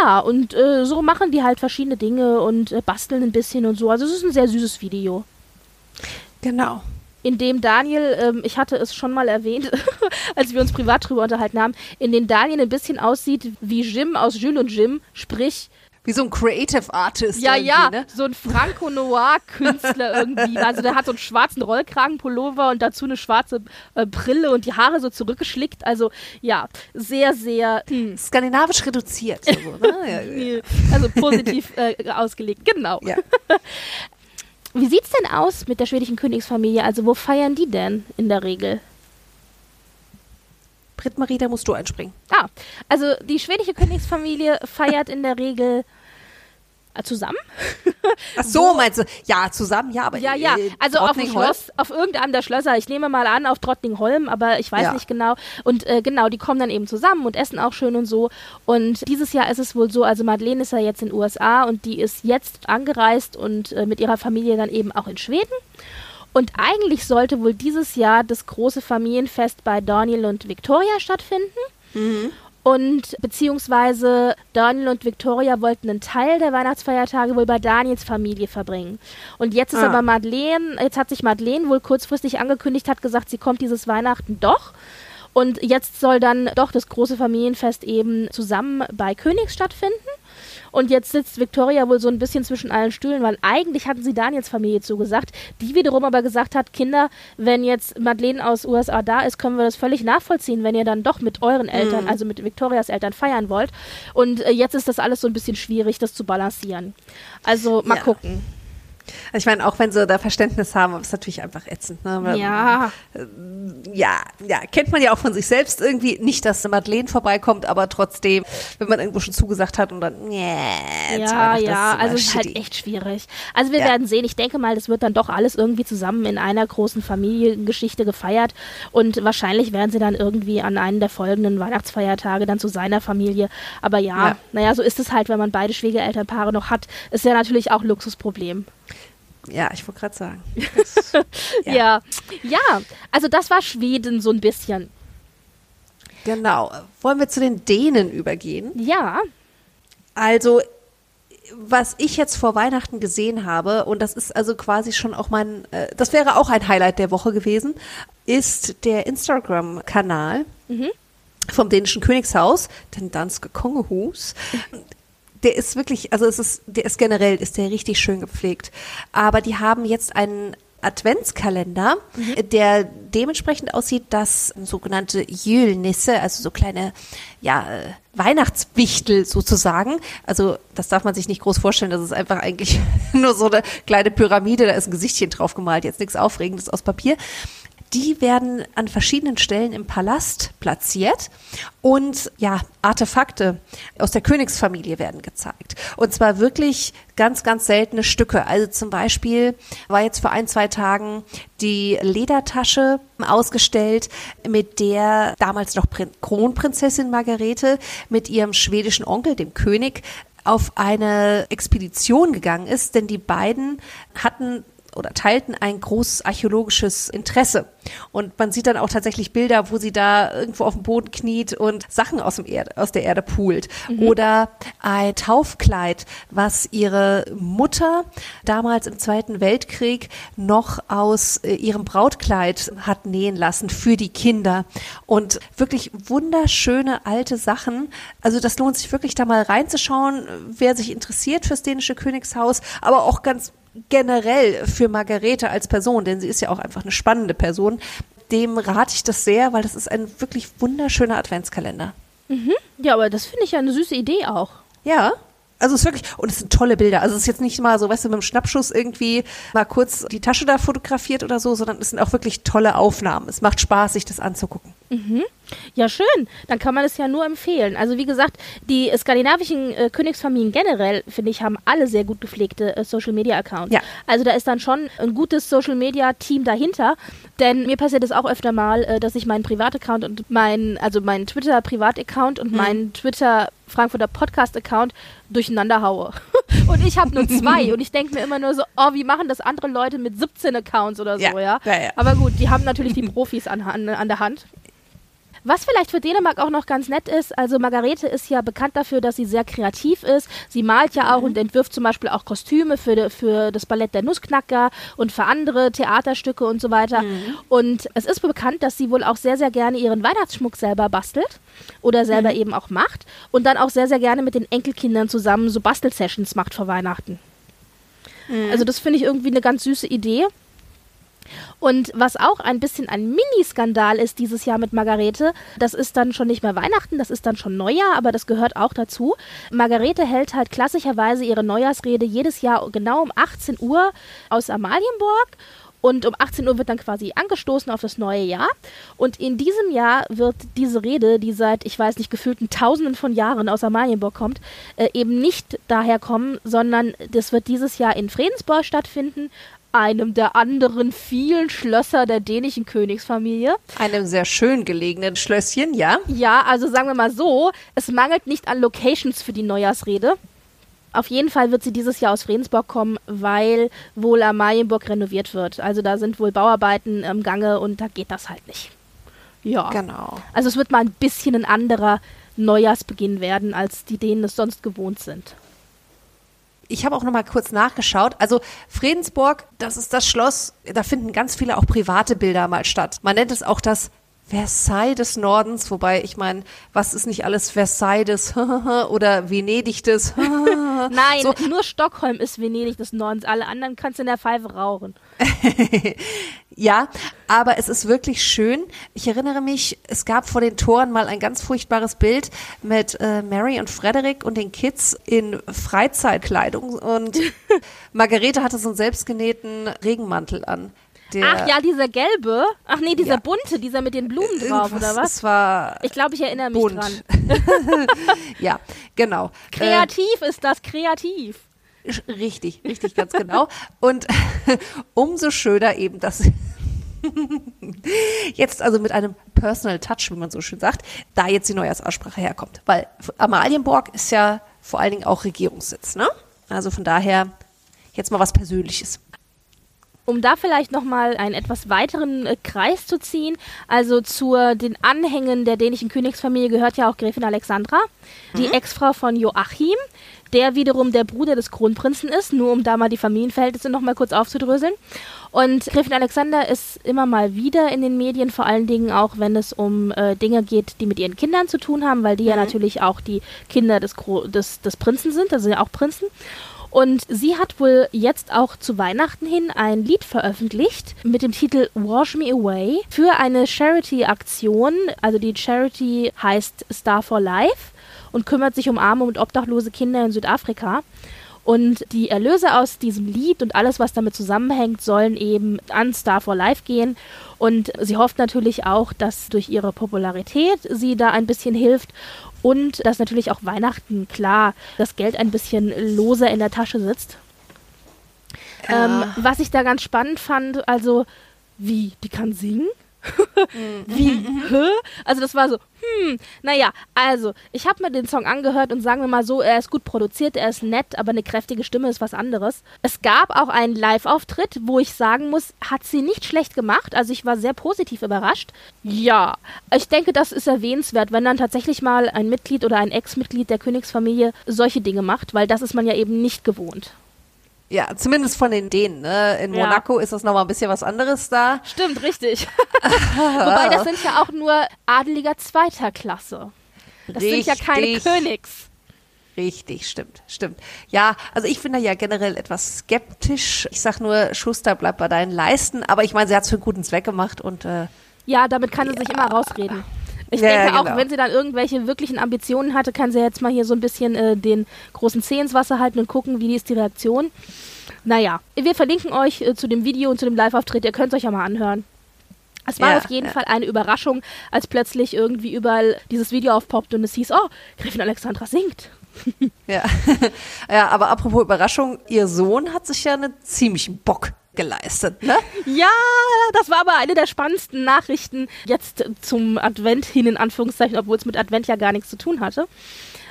ja, und äh, so machen die halt verschiedene Dinge und äh, basteln ein bisschen und so. Also es ist ein sehr süßes Video. Genau. In dem Daniel, ähm, ich hatte es schon mal erwähnt, <laughs> als wir uns privat drüber unterhalten haben, in dem Daniel ein bisschen aussieht wie Jim aus Jules und Jim, sprich wie so ein Creative Artist. Ja, ja, ne? so ein Franco-Noir-Künstler <laughs> irgendwie. Also der hat so einen schwarzen Rollkragenpullover und dazu eine schwarze äh, Brille und die Haare so zurückgeschlickt. Also ja, sehr, sehr hm. skandinavisch reduziert. So, ne? <laughs> also positiv äh, ausgelegt, genau. Ja. Wie sieht's denn aus mit der schwedischen Königsfamilie? Also wo feiern die denn in der Regel? Britt-Marie, da musst du einspringen. Ah, also die schwedische Königsfamilie feiert in der Regel zusammen. <laughs> Ach so, meinst du? Ja, zusammen, ja, aber Ja, ja, also auf dem Schloss, auf irgendeinem der Schlösser. Ich nehme mal an, auf Trottningholm, aber ich weiß ja. nicht genau. Und äh, genau, die kommen dann eben zusammen und essen auch schön und so. Und dieses Jahr ist es wohl so, also Madeleine ist ja jetzt in den USA und die ist jetzt angereist und äh, mit ihrer Familie dann eben auch in Schweden. Und eigentlich sollte wohl dieses Jahr das große Familienfest bei Daniel und Victoria stattfinden. Mhm. Und beziehungsweise Daniel und Victoria wollten einen Teil der Weihnachtsfeiertage wohl bei Daniels Familie verbringen. Und jetzt ist ah. aber Madeleine, jetzt hat sich Madeleine wohl kurzfristig angekündigt, hat gesagt, sie kommt dieses Weihnachten doch. Und jetzt soll dann doch das große Familienfest eben zusammen bei Königs stattfinden. Und jetzt sitzt Victoria wohl so ein bisschen zwischen allen Stühlen, weil eigentlich hatten sie Daniels Familie zugesagt, die wiederum aber gesagt hat, Kinder, wenn jetzt Madeleine aus USA da ist, können wir das völlig nachvollziehen, wenn ihr dann doch mit euren Eltern, mhm. also mit Victorias Eltern feiern wollt. Und äh, jetzt ist das alles so ein bisschen schwierig, das zu balancieren. Also mal ja. gucken. Also ich meine, auch wenn sie da Verständnis haben, ist natürlich einfach ätzend. Ne? Weil, ja. Äh, ja, ja, kennt man ja auch von sich selbst irgendwie. Nicht, dass Madeleine vorbeikommt, aber trotzdem, wenn man irgendwo schon zugesagt hat und dann, yeah, ja, ja, also es ist halt echt schwierig. Also wir ja. werden sehen. Ich denke mal, das wird dann doch alles irgendwie zusammen in einer großen Familiengeschichte gefeiert und wahrscheinlich werden sie dann irgendwie an einem der folgenden Weihnachtsfeiertage dann zu seiner Familie. Aber ja, ja. naja, so ist es halt, wenn man beide Schwiegerelternpaare noch hat. Ist ja natürlich auch Luxusproblem. Ja, ich wollte gerade sagen. <laughs> Das, ja. ja. ja, also das war Schweden so ein bisschen. Genau. Wollen wir zu den Dänen übergehen? Ja. Also, was ich jetzt vor Weihnachten gesehen habe, und das ist also quasi schon auch mein, äh, das wäre auch ein Highlight der Woche gewesen, ist der Instagram-Kanal. Mhm vom dänischen Königshaus, den Danske Kongehus der ist wirklich, also es ist, der ist generell, ist der richtig schön gepflegt. Aber die haben jetzt einen Adventskalender, mhm. der dementsprechend aussieht, dass sogenannte Jülnisse, also so kleine, ja, äh, Weihnachtswichtel sozusagen. Also das darf man sich nicht groß vorstellen. Das ist einfach eigentlich <laughs> nur so eine kleine Pyramide. Da ist ein Gesichtchen drauf gemalt. Jetzt nichts Aufregendes aus Papier die werden an verschiedenen Stellen im Palast platziert und ja, Artefakte aus der Königsfamilie werden gezeigt. Und zwar wirklich ganz, ganz seltene Stücke. Also zum Beispiel war jetzt vor ein, zwei Tagen die Ledertasche ausgestellt, mit der damals noch Kronprinzessin Margarete mit ihrem schwedischen Onkel, dem König, auf eine Expedition gegangen ist, denn die beiden hatten oder teilten ein großes archäologisches Interesse. Und man sieht dann auch tatsächlich Bilder, wo sie da irgendwo auf dem Boden kniet und Sachen aus, dem Erde, aus der Erde poolt. Mhm. Oder ein Taufkleid, was ihre Mutter damals im Zweiten Weltkrieg noch aus äh, ihrem Brautkleid hat nähen lassen für die Kinder. Und wirklich wunderschöne alte Sachen. Also das lohnt sich wirklich da mal reinzuschauen, wer sich interessiert fürs dänische Königshaus, aber auch ganz generell für Margarete als Person, denn sie ist ja auch einfach eine spannende Person, dem rate ich das sehr, weil das ist ein wirklich wunderschöner Adventskalender. Mhm. Ja, aber das finde ich ja eine süße Idee auch. Ja. Also es ist wirklich, und es sind tolle Bilder. Also es ist jetzt nicht mal so, weißt du, mit dem Schnappschuss irgendwie mal kurz die Tasche da fotografiert oder so, sondern es sind auch wirklich tolle Aufnahmen. Es macht Spaß, sich das anzugucken. Mhm. Ja, schön. Dann kann man es ja nur empfehlen. Also wie gesagt, die skandinavischen äh, Königsfamilien generell, finde ich, haben alle sehr gut gepflegte äh, Social-Media-Accounts. Ja. Also da ist dann schon ein gutes Social-Media-Team dahinter. Denn mir passiert es auch öfter mal, äh, dass ich meinen Privataccount und mein, also meinen Twitter-Privat-Account und mhm. meinen Twitter Frankfurter Podcast-Account durcheinander haue. <laughs> und ich habe nur zwei und ich denke mir immer nur so, oh, wie machen das andere Leute mit 17 Accounts oder so, ja? ja? ja, ja. Aber gut, die haben natürlich die Profis an, an, an der Hand. Was vielleicht für Dänemark auch noch ganz nett ist, also Margarete ist ja bekannt dafür, dass sie sehr kreativ ist. Sie malt ja auch mhm. und entwirft zum Beispiel auch Kostüme für, für das Ballett der Nussknacker und für andere Theaterstücke und so weiter. Mhm. Und es ist bekannt, dass sie wohl auch sehr, sehr gerne ihren Weihnachtsschmuck selber bastelt oder selber mhm. eben auch macht und dann auch sehr, sehr gerne mit den Enkelkindern zusammen so Bastelsessions macht vor Weihnachten. Mhm. Also das finde ich irgendwie eine ganz süße Idee. Und was auch ein bisschen ein Mini-Skandal ist dieses Jahr mit Margarete, das ist dann schon nicht mehr Weihnachten, das ist dann schon Neujahr, aber das gehört auch dazu. Margarete hält halt klassischerweise ihre Neujahrsrede jedes Jahr genau um 18 Uhr aus Amalienburg und um 18 Uhr wird dann quasi angestoßen auf das neue Jahr. Und in diesem Jahr wird diese Rede, die seit, ich weiß nicht, gefühlten Tausenden von Jahren aus Amalienburg kommt, äh, eben nicht daher kommen, sondern das wird dieses Jahr in Fredensborg stattfinden, einem der anderen vielen Schlösser der dänischen Königsfamilie. Einem sehr schön gelegenen Schlösschen, ja? Ja, also sagen wir mal so, es mangelt nicht an Locations für die Neujahrsrede. Auf jeden Fall wird sie dieses Jahr aus Fredensborg kommen, weil wohl Amalienburg renoviert wird. Also da sind wohl Bauarbeiten im Gange und da geht das halt nicht. Ja. Genau. Also es wird mal ein bisschen ein anderer Neujahrsbeginn werden, als die Dänen es sonst gewohnt sind. Ich habe auch noch mal kurz nachgeschaut. Also Fredensborg, das ist das Schloss, da finden ganz viele auch private Bilder mal statt. Man nennt es auch das Versailles des Nordens, wobei ich meine, was ist nicht alles Versailles des <laughs> oder Venedig des <laughs> Nein, so. nur Stockholm ist Venedig des Nordens, alle anderen kannst du in der Pfeife rauchen. <laughs> ja, aber es ist wirklich schön. Ich erinnere mich, es gab vor den Toren mal ein ganz furchtbares Bild mit äh, Mary und Frederick und den Kids in Freizeitkleidung und Margarete hatte so einen selbstgenähten Regenmantel an. Der Ach ja, dieser gelbe. Ach nee, dieser ja. bunte, dieser mit den Blumen drauf, oder was? Es war. Ich glaube, ich erinnere mich bunt. dran. <laughs> ja, genau. <laughs> Kreativ äh, ist das, kreativ. Richtig, richtig, ganz genau. Und <laughs> umso schöner eben, dass jetzt also mit einem Personal Touch, wie man so schön sagt, da jetzt die Neujahrsaussprache herkommt. Weil Amalienborg ist ja vor allen Dingen auch Regierungssitz, ne? Also von daher jetzt mal was Persönliches um da vielleicht nochmal einen etwas weiteren äh, Kreis zu ziehen, also zu den Anhängen der dänischen Königsfamilie gehört ja auch Gräfin Alexandra, die mhm. Ex-Frau von Joachim, der wiederum der Bruder des Kronprinzen ist, nur um da mal die Familienverhältnisse nochmal kurz aufzudröseln. Und Gräfin Alexander ist immer mal wieder in den Medien, vor allen Dingen auch, wenn es um äh, Dinge geht, die mit ihren Kindern zu tun haben, weil die mhm. ja natürlich auch die Kinder des, des, des Prinzen sind, also ja auch Prinzen. Und sie hat wohl jetzt auch zu Weihnachten hin ein Lied veröffentlicht mit dem Titel Wash Me Away für eine Charity-Aktion. Also die Charity heißt Star for Life und kümmert sich um arme und obdachlose Kinder in Südafrika. Und die Erlöse aus diesem Lied und alles, was damit zusammenhängt, sollen eben an Star for Life gehen. Und sie hofft natürlich auch, dass durch ihre Popularität sie da ein bisschen hilft und dass natürlich auch Weihnachten, klar, das Geld ein bisschen loser in der Tasche sitzt. Ja. Ähm, was ich da ganz spannend fand, also, wie, die kann singen? <laughs> Mhm. Wie? Mhm. Hä? Also das war so, hm, naja, also, ich habe mir den Song angehört und sagen wir mal so, er ist gut produziert, er ist nett, aber eine kräftige Stimme ist was anderes. Es gab auch einen Live-Auftritt, wo ich sagen muss, hat sie nicht schlecht gemacht. Also ich war sehr positiv überrascht. Ja, ich denke, das ist erwähnenswert, wenn dann tatsächlich mal ein Mitglied oder ein Ex-Mitglied der Königsfamilie solche Dinge macht, weil das ist man ja eben nicht gewohnt. Ja, zumindest von den Dänen. Ne? In ja. Monaco ist das nochmal ein bisschen was anderes da. Stimmt, richtig. <laughs> Wobei das sind ja auch nur Adeliger zweiter Klasse. Das richtig. sind ja keine Königs. Richtig, stimmt, stimmt. Ja, also ich bin da ja generell etwas skeptisch. Ich sag nur, Schuster bleibt bei deinen Leisten, aber ich meine, sie hat es für einen guten Zweck gemacht und äh, Ja, damit kann sie ja. sich immer rausreden. Ich ja, denke auch, genau. wenn sie dann irgendwelche wirklichen Ambitionen hatte, kann sie jetzt mal hier so ein bisschen äh, den großen Zeh ins Wasser halten und gucken, wie ist die Reaktion. Naja, wir verlinken euch äh, zu dem Video und zu dem Live-Auftritt. Ihr könnt es euch ja mal anhören. Es war ja, auf jeden ja. Fall eine Überraschung, als plötzlich irgendwie überall dieses Video aufpoppt und es hieß, oh, Gräfin Alexandra singt. <laughs> ja. <laughs> ja, aber apropos Überraschung, ihr Sohn hat sich ja einen ziemlichen Bock geleistet, ne? Ja, das war aber eine der spannendsten Nachrichten jetzt zum Advent hin, in Anführungszeichen, obwohl es mit Advent ja gar nichts zu tun hatte.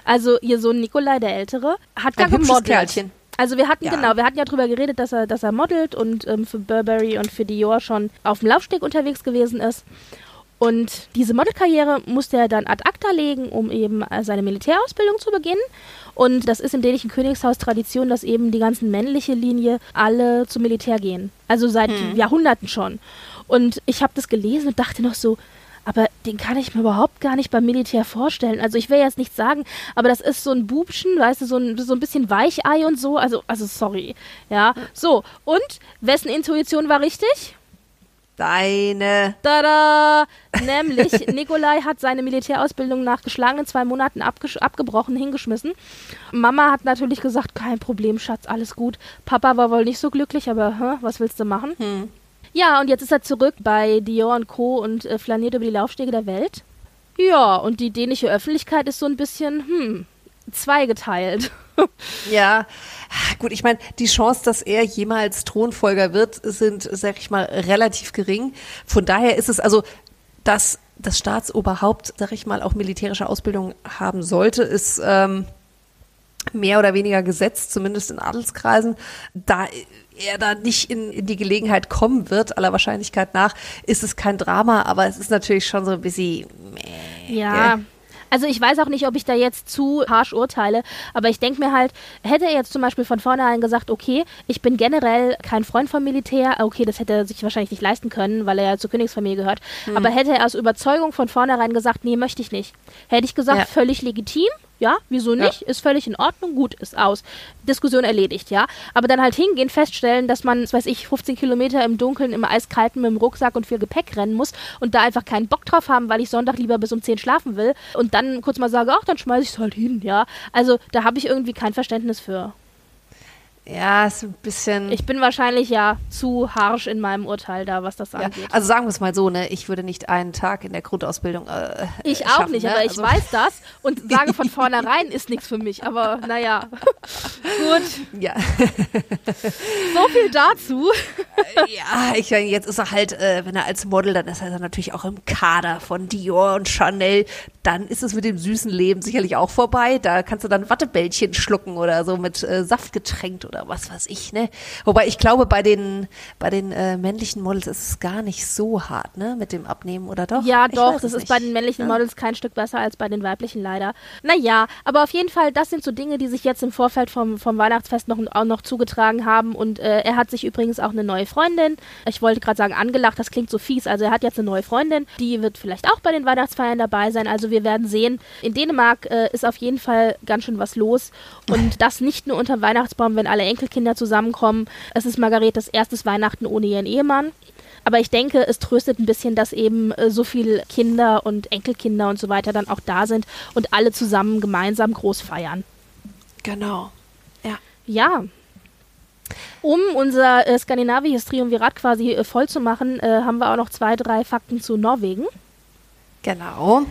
Also ihr Sohn Nikolai, der Ältere, hat Ein da gemodelt. Kerlchen. Also wir hatten, ja. genau, wir hatten ja drüber geredet, dass er, dass er modelt und ähm, für Burberry und für Dior schon auf dem Laufsteg unterwegs gewesen ist. Und diese Modelkarriere musste er dann ad acta legen, um eben äh, seine Militärausbildung zu beginnen. Und das ist im dänischen Königshaus Tradition, dass eben die ganzen männliche Linie alle zum Militär gehen. Also seit hm. Jahrhunderten schon. Und ich habe das gelesen und dachte noch so, aber den kann ich mir überhaupt gar nicht beim Militär vorstellen. Also ich will jetzt nichts sagen, aber das ist so ein Bubschen, weißt du, so ein, so ein bisschen Weichei und so. Also, also sorry. Ja. So, und wessen Intuition war richtig? Deine. Tada! Nämlich, <laughs> Nikolai hat seine Militärausbildung nach geschlagenen zwei Monaten abgebrochen, hingeschmissen. Mama hat natürlich gesagt, kein Problem, Schatz, alles gut. Papa war wohl nicht so glücklich, aber hä, was willst du machen? Hm. Ja, und jetzt ist er zurück bei Dior und Co. und äh, flaniert über die Laufstege der Welt. Ja, und die dänische Öffentlichkeit ist so ein bisschen, hm, zweigeteilt. <laughs> ja, gut, ich meine, die Chance, dass er jemals Thronfolger wird, sind, sag ich mal, relativ gering. Von daher ist es also, dass das Staatsoberhaupt, sag ich mal, auch militärische Ausbildung haben sollte, ist ähm, mehr oder weniger gesetzt, zumindest in Adelskreisen. Da er da nicht in, in die Gelegenheit kommen wird, aller Wahrscheinlichkeit nach, ist es kein Drama, aber es ist natürlich schon so ein bisschen. Meh, ja, gell? Also ich weiß auch nicht, ob ich da jetzt zu harsch urteile, aber ich denke mir halt, hätte er jetzt zum Beispiel von vornherein gesagt, okay, ich bin generell kein Freund vom Militär, okay, das hätte er sich wahrscheinlich nicht leisten können, weil er ja zur Königsfamilie gehört, mhm. aber hätte er aus Überzeugung von vornherein gesagt, nee, möchte ich nicht, hätte ich gesagt, ja. völlig legitim, ja, wieso nicht? Ja. Ist völlig in Ordnung, gut, ist aus. Diskussion erledigt, ja. Aber dann halt hingehen, feststellen, dass man, was weiß ich, 15 Kilometer im Dunkeln, im Eiskalten mit dem Rucksack und viel Gepäck rennen muss und da einfach keinen Bock drauf haben, weil ich Sonntag lieber bis um 10 schlafen will und dann kurz mal sage, ach, dann schmeiße ich es halt hin, ja. Also da habe ich irgendwie kein Verständnis für. Ja, ist ein bisschen. Ich bin wahrscheinlich ja zu harsch in meinem Urteil da, was das angeht. also sagen wir es mal so, ne? Ich würde nicht einen Tag in der Grundausbildung. Äh, ich auch nicht, ne? aber ich also weiß das und <laughs> sage von vornherein, ist nichts für mich. Aber naja. Gut. Ja. <laughs> so viel dazu. ja, ich meine, jetzt ist er halt, äh, wenn er als Model, dann ist er dann natürlich auch im Kader von Dior und Chanel. Dann ist es mit dem süßen Leben sicherlich auch vorbei. Da kannst du dann Wattebällchen schlucken oder so mit äh, Saft getränkt oder was weiß ich, ne? Wobei ich glaube, bei den, bei den äh, männlichen Models ist es gar nicht so hart, ne? Mit dem Abnehmen oder doch? Ja, ich doch. Das ist nicht. bei den männlichen ja. Models kein Stück besser als bei den weiblichen leider. Naja, aber auf jeden Fall, das sind so Dinge, die sich jetzt im Vorfeld vom, vom Weihnachtsfest noch, auch noch zugetragen haben. Und äh, er hat sich übrigens auch eine neue Freundin, ich wollte gerade sagen angelacht, das klingt so fies, also er hat jetzt eine neue Freundin, die wird vielleicht auch bei den Weihnachtsfeiern dabei sein. Also wir werden sehen. In Dänemark äh, ist auf jeden Fall ganz schön was los. Und <laughs> das nicht nur unter Weihnachtsbaum, wenn alle alle Enkelkinder zusammenkommen. Es ist Margaretes erstes Weihnachten ohne ihren Ehemann. Aber ich denke, es tröstet ein bisschen, dass eben äh, so viele Kinder und Enkelkinder und so weiter dann auch da sind und alle zusammen gemeinsam groß feiern. Genau. Ja. Ja. Um unser äh, skandinavisches Triumvirat quasi äh, voll zu machen, äh, haben wir auch noch zwei, drei Fakten zu Norwegen. Genau.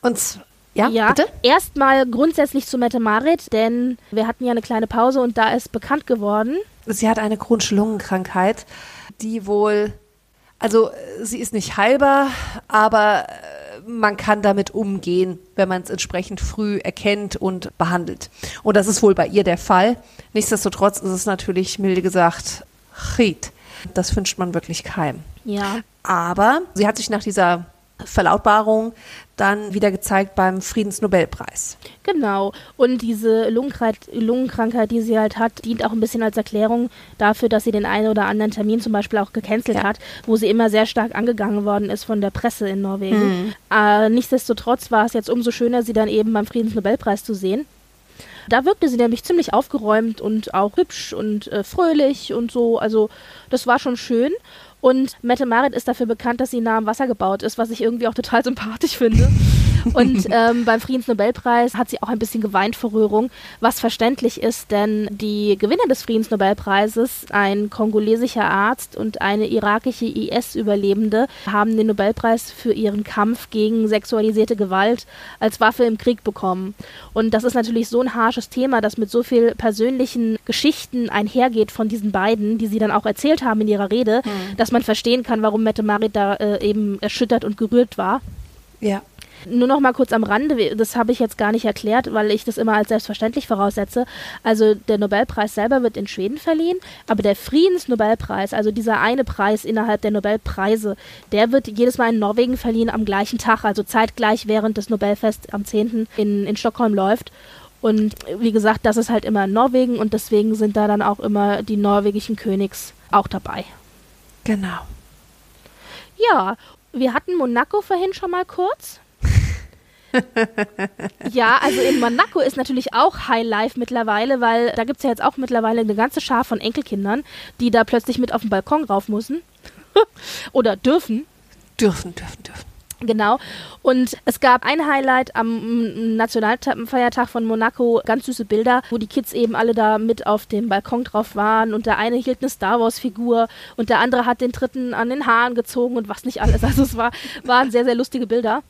Und ja, ja bitte? Erstmal grundsätzlich zu Mette Marit, denn wir hatten ja eine kleine Pause und da ist bekannt geworden. Sie hat eine chronische Lungenkrankheit, die wohl, also sie ist nicht heilbar, aber äh, man kann damit umgehen, wenn man es entsprechend früh erkennt und behandelt. Und das ist wohl bei ihr der Fall. Nichtsdestotrotz ist es natürlich, milde gesagt, Chit. Das wünscht man wirklich keinem. Ja. Aber sie hat sich nach dieser Verlautbarung dann wieder gezeigt beim Friedensnobelpreis. Genau. Und diese Lungenkrankheit, die sie halt hat, dient auch ein bisschen als Erklärung dafür, dass sie den einen oder anderen Termin zum Beispiel auch gecancelt ja. hat, wo sie immer sehr stark angegangen worden ist von der Presse in Norwegen. Mhm. Äh, nichtsdestotrotz war es jetzt umso schöner, sie dann eben beim Friedensnobelpreis zu sehen. Da wirkte sie nämlich ziemlich aufgeräumt und auch hübsch und äh, fröhlich und so. Also das war schon schön. Und Mette Marit ist dafür bekannt, dass sie nah am Wasser gebaut ist, was ich irgendwie auch total <laughs> sympathisch finde. Und <laughs> ähm, beim Friedensnobelpreis hat sie auch ein bisschen geweint vor Rührung, was verständlich ist, denn die Gewinner des Friedensnobelpreises, ein kongolesischer Arzt und eine irakische IS-Überlebende, haben den Nobelpreis für ihren Kampf gegen sexualisierte Gewalt als Waffe im Krieg bekommen. Und das ist natürlich so ein harsches Thema, das mit so viel persönlichen Geschichten einhergeht von diesen beiden, die sie dann auch erzählt haben in ihrer Rede, mhm. dass man verstehen kann, warum Mette Marit da äh, eben erschüttert und gerührt war. Ja. Nur noch mal kurz am Rande, das habe ich jetzt gar nicht erklärt, weil ich das immer als selbstverständlich voraussetze. Also der Nobelpreis selber wird in Schweden verliehen, aber der Friedensnobelpreis, also dieser eine Preis innerhalb der Nobelpreise, der wird jedes Mal in Norwegen verliehen am gleichen Tag, also zeitgleich während das Nobelfest am 10. in, in Stockholm läuft. Und wie gesagt, das ist halt immer in Norwegen und deswegen sind da dann auch immer die norwegischen Königs auch dabei. Genau. Ja, wir hatten Monaco vorhin schon mal kurz. <laughs> ja, also in Monaco ist natürlich auch High Life mittlerweile, weil da gibt es ja jetzt auch mittlerweile eine ganze Schar von Enkelkindern, die da plötzlich mit auf den Balkon rauf müssen. <laughs> Oder dürfen. Dürfen, dürfen, dürfen. Genau. Und es gab ein Highlight am Nationalfeiertag von Monaco, ganz süße Bilder, wo die Kids eben alle da mit auf dem Balkon drauf waren und der eine hielt eine Star Wars-Figur und der andere hat den dritten an den Haaren gezogen und was nicht alles. Also es war, waren sehr, sehr lustige Bilder.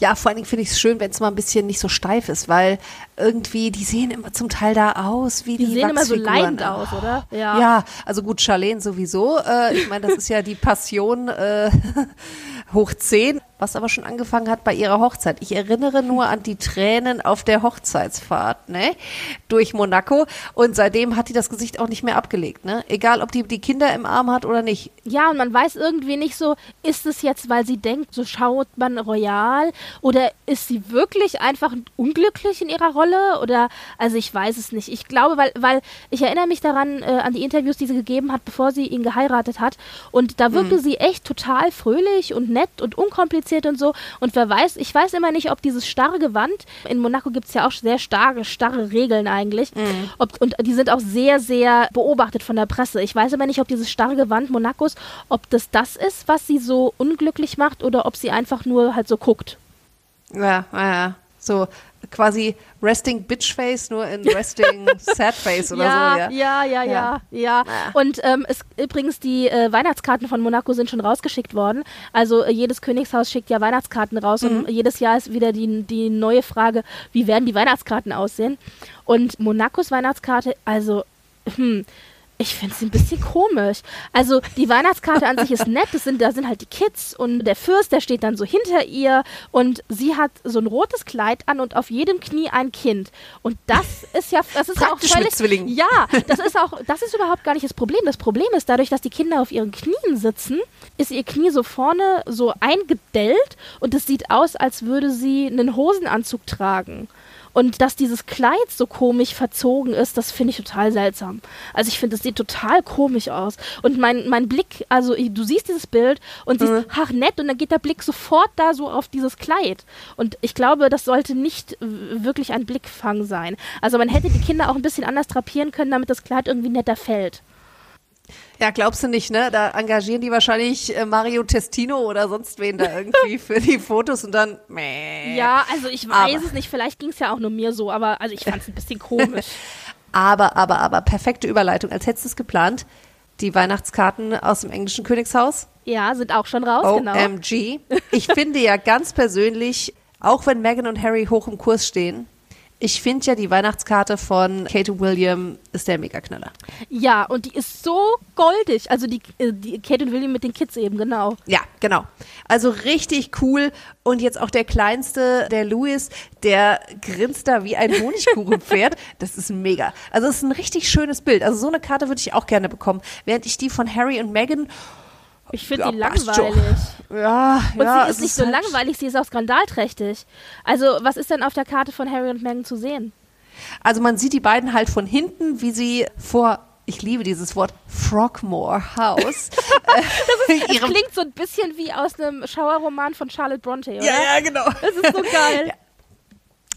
Ja, vor allen Dingen finde ich es schön, wenn es mal ein bisschen nicht so steif ist, weil irgendwie, die sehen immer zum Teil da aus wie die Die sehen immer so leidend aus, oder? Ja. ja, also gut, Charlene sowieso. Äh, ich meine, das ist ja die Passion äh, <laughs> hoch 10 was aber schon angefangen hat bei ihrer Hochzeit. Ich erinnere nur an die Tränen auf der Hochzeitsfahrt, ne? Durch Monaco. Und seitdem hat die das Gesicht auch nicht mehr abgelegt, ne? Egal, ob die die Kinder im Arm hat oder nicht. Ja, und man weiß irgendwie nicht so, ist es jetzt, weil sie denkt, so schaut man royal oder ist sie wirklich einfach unglücklich in ihrer Rolle oder, also ich weiß es nicht. Ich glaube, weil, weil ich erinnere mich daran, äh, an die Interviews, die sie gegeben hat, bevor sie ihn geheiratet hat und da wirkte hm. sie echt total fröhlich und nett und unkompliziert kompliziert und so. Und wer weiß, ich weiß immer nicht, ob dieses starre Gewand, in Monaco gibt es ja auch sehr starke, starre Regeln eigentlich. Mhm. Ob, und die sind auch sehr, sehr beobachtet von der Presse. Ich weiß aber nicht, ob dieses starre Gewand Monacos, ob das das ist, was sie so unglücklich macht oder ob sie einfach nur halt so guckt. Ja, ja. So, quasi Resting Bitch Face, nur in Resting <laughs> Sad Face oder ja, so. Ja, ja, ja, ja, ja. ja. Und ähm, es, übrigens, die äh, Weihnachtskarten von Monaco sind schon rausgeschickt worden. Also äh, jedes Königshaus schickt ja Weihnachtskarten raus mhm. und jedes Jahr ist wieder die, die neue Frage, wie werden die Weihnachtskarten aussehen? Und Monacos Weihnachtskarte, also, hm, ich finde sie ein bisschen komisch. Also die Weihnachtskarte an sich ist nett, das sind, da sind halt die Kids und der Fürst, der steht dann so hinter ihr und sie hat so ein rotes Kleid an und auf jedem Knie ein Kind. Und das ist ja, das ist Praktisch auch völlig, mit Zwillingen. Ja, das ist auch, das ist überhaupt gar nicht das Problem. Das Problem ist, dadurch, dass die Kinder auf ihren Knien sitzen, ist ihr Knie so vorne so eingedellt und es sieht aus, als würde sie einen Hosenanzug tragen. Und dass dieses Kleid so komisch verzogen ist, das finde ich total seltsam. Also ich finde, es sieht total komisch aus. Und mein, mein Blick, also du siehst dieses Bild und siehst, mhm. ach nett, und dann geht der Blick sofort da so auf dieses Kleid. Und ich glaube, das sollte nicht wirklich ein Blickfang sein. Also man hätte die Kinder auch ein bisschen anders drapieren können, damit das Kleid irgendwie netter fällt. Ja, glaubst du nicht, ne? Da engagieren die wahrscheinlich äh, Mario Testino oder sonst wen da irgendwie <laughs> für die Fotos und dann. Mäh. Ja, also ich weiß aber. es nicht, vielleicht ging es ja auch nur mir so, aber also ich fand es ein bisschen komisch. <laughs> aber, aber, aber, perfekte Überleitung, als hättest du es geplant. Die Weihnachtskarten aus dem englischen Königshaus. Ja, sind auch schon raus, OMG. genau. OMG. Ich finde ja ganz persönlich, auch wenn Meghan und Harry hoch im Kurs stehen, ich finde ja, die Weihnachtskarte von Kate und William ist der Megaknaller. Ja, und die ist so goldig. Also die, äh, die Kate und William mit den Kids eben, genau. Ja, genau. Also richtig cool. Und jetzt auch der kleinste, der Louis, der grinst da wie ein Honigkuchenpferd. <laughs> das ist mega. Also es ist ein richtig schönes Bild. Also so eine Karte würde ich auch gerne bekommen. Während ich die von Harry und Meghan ich finde ja, die langweilig. <laughs> Ja, und ja, sie ist nicht so halt langweilig, sie ist auch skandalträchtig. Also, was ist denn auf der Karte von Harry und Meghan zu sehen? Also, man sieht die beiden halt von hinten, wie sie vor ich liebe dieses Wort Frogmore House. <laughs> das, ist, das klingt so ein bisschen wie aus einem Schauerroman von Charlotte Bronte, oder? Ja, ja, genau. Das ist so geil. <laughs>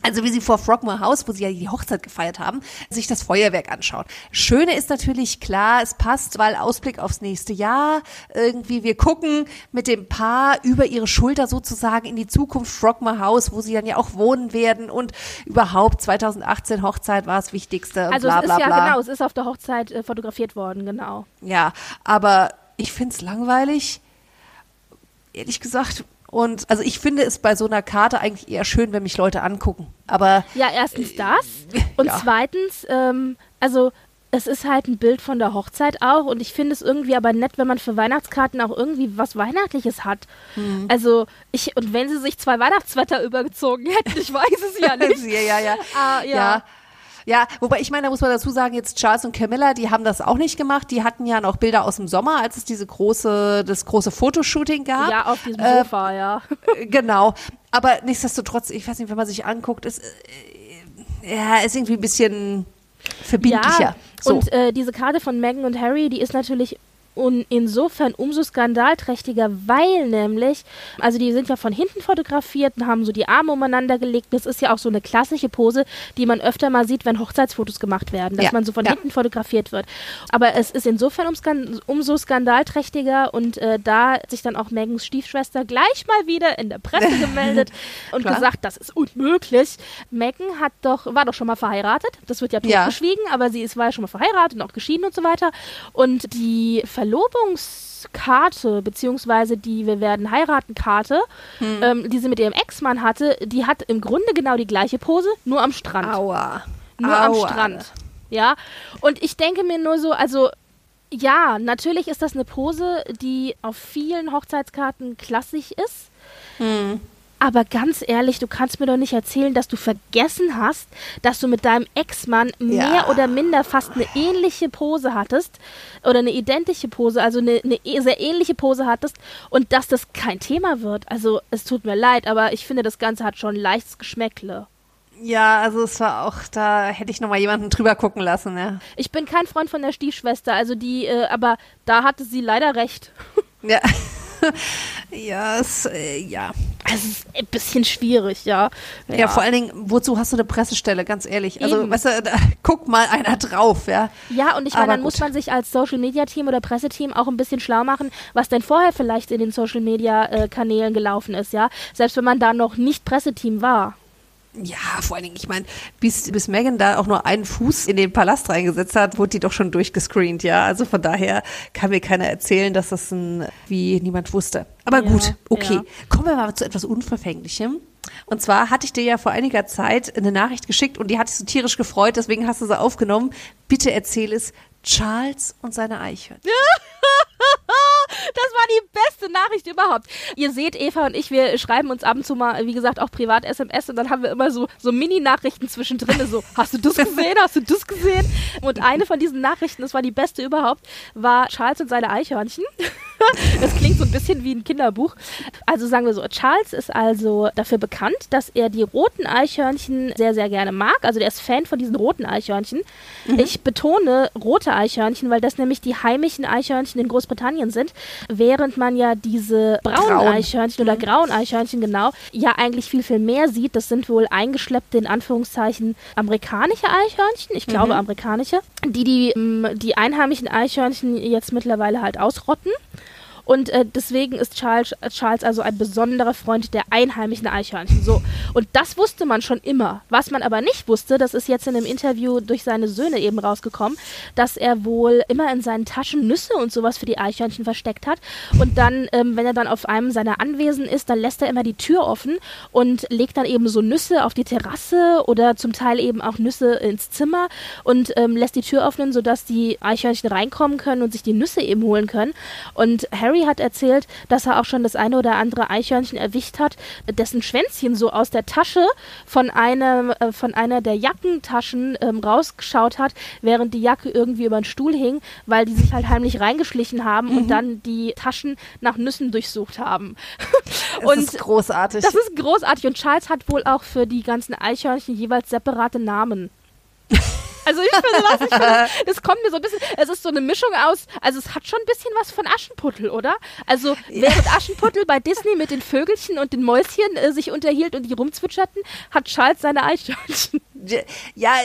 Also wie sie vor Frogmore House, wo sie ja die Hochzeit gefeiert haben, sich das Feuerwerk anschaut. Schöne ist natürlich klar, es passt, weil Ausblick aufs nächste Jahr. Irgendwie wir gucken mit dem Paar über ihre Schulter sozusagen in die Zukunft Frogmore House, wo sie dann ja auch wohnen werden und überhaupt 2018 Hochzeit war das Wichtigste. Also bla, es ist ja genau, es ist auf der Hochzeit äh, fotografiert worden, genau. Ja, aber ich find's langweilig. Ehrlich gesagt, und also ich finde es bei so einer Karte eigentlich eher schön, wenn mich Leute angucken. Aber ja, erstens das <laughs> und ja. zweitens, ähm, also es ist halt ein Bild von der Hochzeit auch und ich finde es irgendwie aber nett, wenn man für Weihnachtskarten auch irgendwie was Weihnachtliches hat. Mhm. Also ich, und wenn sie sich zwei Weihnachtswetter übergezogen hätten, ich weiß es ja <laughs> nicht. ja, ja, ja. Ah, ja. ja. Ja, wobei ich meine, da muss man dazu sagen, jetzt Charles und Camilla, die haben das auch nicht gemacht. Die hatten ja noch Bilder aus dem Sommer, als es diese große, das große Fotoshooting gab. Ja, auf diesem äh, Sofa, ja. Genau. Aber nichtsdestotrotz, ich weiß nicht, wenn man sich anguckt, ist, äh, ja, ist irgendwie ein bisschen verbindlicher. Ja, so. und äh, diese Karte von Meghan und Harry, die ist natürlich und insofern umso skandalträchtiger, weil nämlich, also die sind ja von hinten fotografiert und haben so die Arme umeinander gelegt. Das ist ja auch so eine klassische Pose, die man öfter mal sieht, wenn Hochzeitsfotos gemacht werden, dass ja, man so von ja. hinten fotografiert wird. Aber es ist insofern um, umso skandalträchtiger und äh, da hat sich dann auch Megans Stiefschwester gleich mal wieder in der Presse <laughs> gemeldet und gesagt, das ist unmöglich. Megan hat doch, war doch schon mal verheiratet. Das wird ja totgeschwiegen, ja. aber sie ist, war ja schon mal verheiratet und auch geschieden und so weiter. Und die Ver Verlobungskarte, beziehungsweise die Wir werden heiraten Karte, hm. ähm, die sie mit ihrem Ex-Mann hatte, die hat im Grunde genau die gleiche Pose, nur am Strand. Aua. Nur Aua. am Strand. Ja. Und ich denke mir nur so, also ja, natürlich ist das eine Pose, die auf vielen Hochzeitskarten klassisch ist. Hm. Aber ganz ehrlich, du kannst mir doch nicht erzählen, dass du vergessen hast, dass du mit deinem Ex-Mann mehr ja. oder minder fast eine ähnliche Pose hattest oder eine identische Pose, also eine, eine, e, sehr ähnliche Pose hattest und dass das kein Thema wird. Also es tut mir leid, aber ich finde, das Ganze hat schon ein leichtes Geschmäckle. Ja, also es war auch, da hätte ich nochmal jemanden drüber gucken lassen, ja. Ich bin kein Freund von der Stiefschwester, also die, äh, aber da hatte sie leider recht. Ja. <laughs> <laughs> ja, es, äh, ja. Es ist ein bisschen schwierig, ja. ja. ja. vor allen Dingen, wozu hast du eine Pressestelle, ganz ehrlich? Also, Eben. weißt du, da, <laughs> guck mal einer drauf, ja. Ja, und ich meine, dann gut. muss man sich als Social Media Team oder Presseteam auch ein bisschen schlau machen, was denn vorher vielleicht in den Social Media äh, Kanälen gelaufen ist, ja. Selbst wenn man da noch nicht Presseteam war. Ja, vor allen Dingen, ich meine, bis, bis Megan da auch nur einen Fuß in den Palast reingesetzt hat, wurde die doch schon durchgescreent, ja. Also von daher kann mir keiner erzählen, dass das ein, wie niemand wusste. Aber ja, gut, okay. Ja. Kommen wir mal zu etwas Unverfänglichem. Und zwar hatte ich dir ja vor einiger Zeit eine Nachricht geschickt und die hat dich so tierisch gefreut, deswegen hast du sie aufgenommen. Bitte erzähl es. Charles und seine Eichhörnchen. <laughs> <laughs> Das war die beste Nachricht überhaupt. Ihr seht, Eva und ich, wir schreiben uns ab und zu mal, wie gesagt, auch privat SMS und dann haben wir immer so, so Mini-Nachrichten zwischendrin. So, hast du das gesehen? Hast du das gesehen? Und eine von diesen Nachrichten, das war die beste überhaupt, war Charles und seine Eichhörnchen. <laughs> Das klingt so ein bisschen wie ein Kinderbuch. Also sagen wir so, Charles ist also dafür bekannt, dass er die roten Eichhörnchen sehr, sehr gerne mag. Also der ist Fan von diesen roten Eichhörnchen. Mhm. Ich betone rote Eichhörnchen, weil das nämlich die heimischen Eichhörnchen in Großbritannien sind, während man ja diese braunen Braun. Eichhörnchen oder mhm. grauen Eichhörnchen genau ja eigentlich viel, viel mehr sieht. Das sind wohl eingeschleppte, in Anführungszeichen, amerikanische Eichhörnchen. Ich glaube, mhm. amerikanische, die, die die einheimischen Eichhörnchen jetzt mittlerweile halt ausrotten. Und äh, deswegen ist Charles, Charles also ein besonderer Freund der einheimischen Eichhörnchen. So. Und das wusste man schon immer. Was man aber nicht wusste, das ist jetzt in einem Interview durch seine Söhne eben rausgekommen, dass er wohl immer in seinen Taschen Nüsse und sowas für die Eichhörnchen versteckt hat. Und dann, ähm, wenn er dann auf einem seiner Anwesen ist, dann lässt er immer die Tür offen und legt dann eben so Nüsse auf die Terrasse oder zum Teil eben auch Nüsse ins Zimmer und ähm, lässt die Tür öffnen, sodass die Eichhörnchen reinkommen können und sich die Nüsse eben holen können. Und Harry Harry hat erzählt, dass er auch schon das eine oder andere Eichhörnchen erwischt hat, dessen Schwänzchen so aus der Tasche von einem, äh, von einer der Jackentaschen ähm, rausgeschaut hat, während die Jacke irgendwie über den Stuhl hing, weil die sich halt heimlich reingeschlichen haben mhm. und dann die Taschen nach Nüssen durchsucht haben. <laughs> Das und ist großartig. Das ist großartig und Charles hat wohl auch für die ganzen Eichhörnchen jeweils separate Namen. <laughs> Also ich finde das, ich finde <laughs> das, kommt mir so ein bisschen, es ist so eine Mischung aus, also es hat schon ein bisschen was von Aschenputtel, oder? Also während Aschenputtel bei Disney mit den Vögelchen und den Mäuschen äh, sich unterhielt und die rumzwitscherten, hat Charles seine Eichhörnchen. Ja,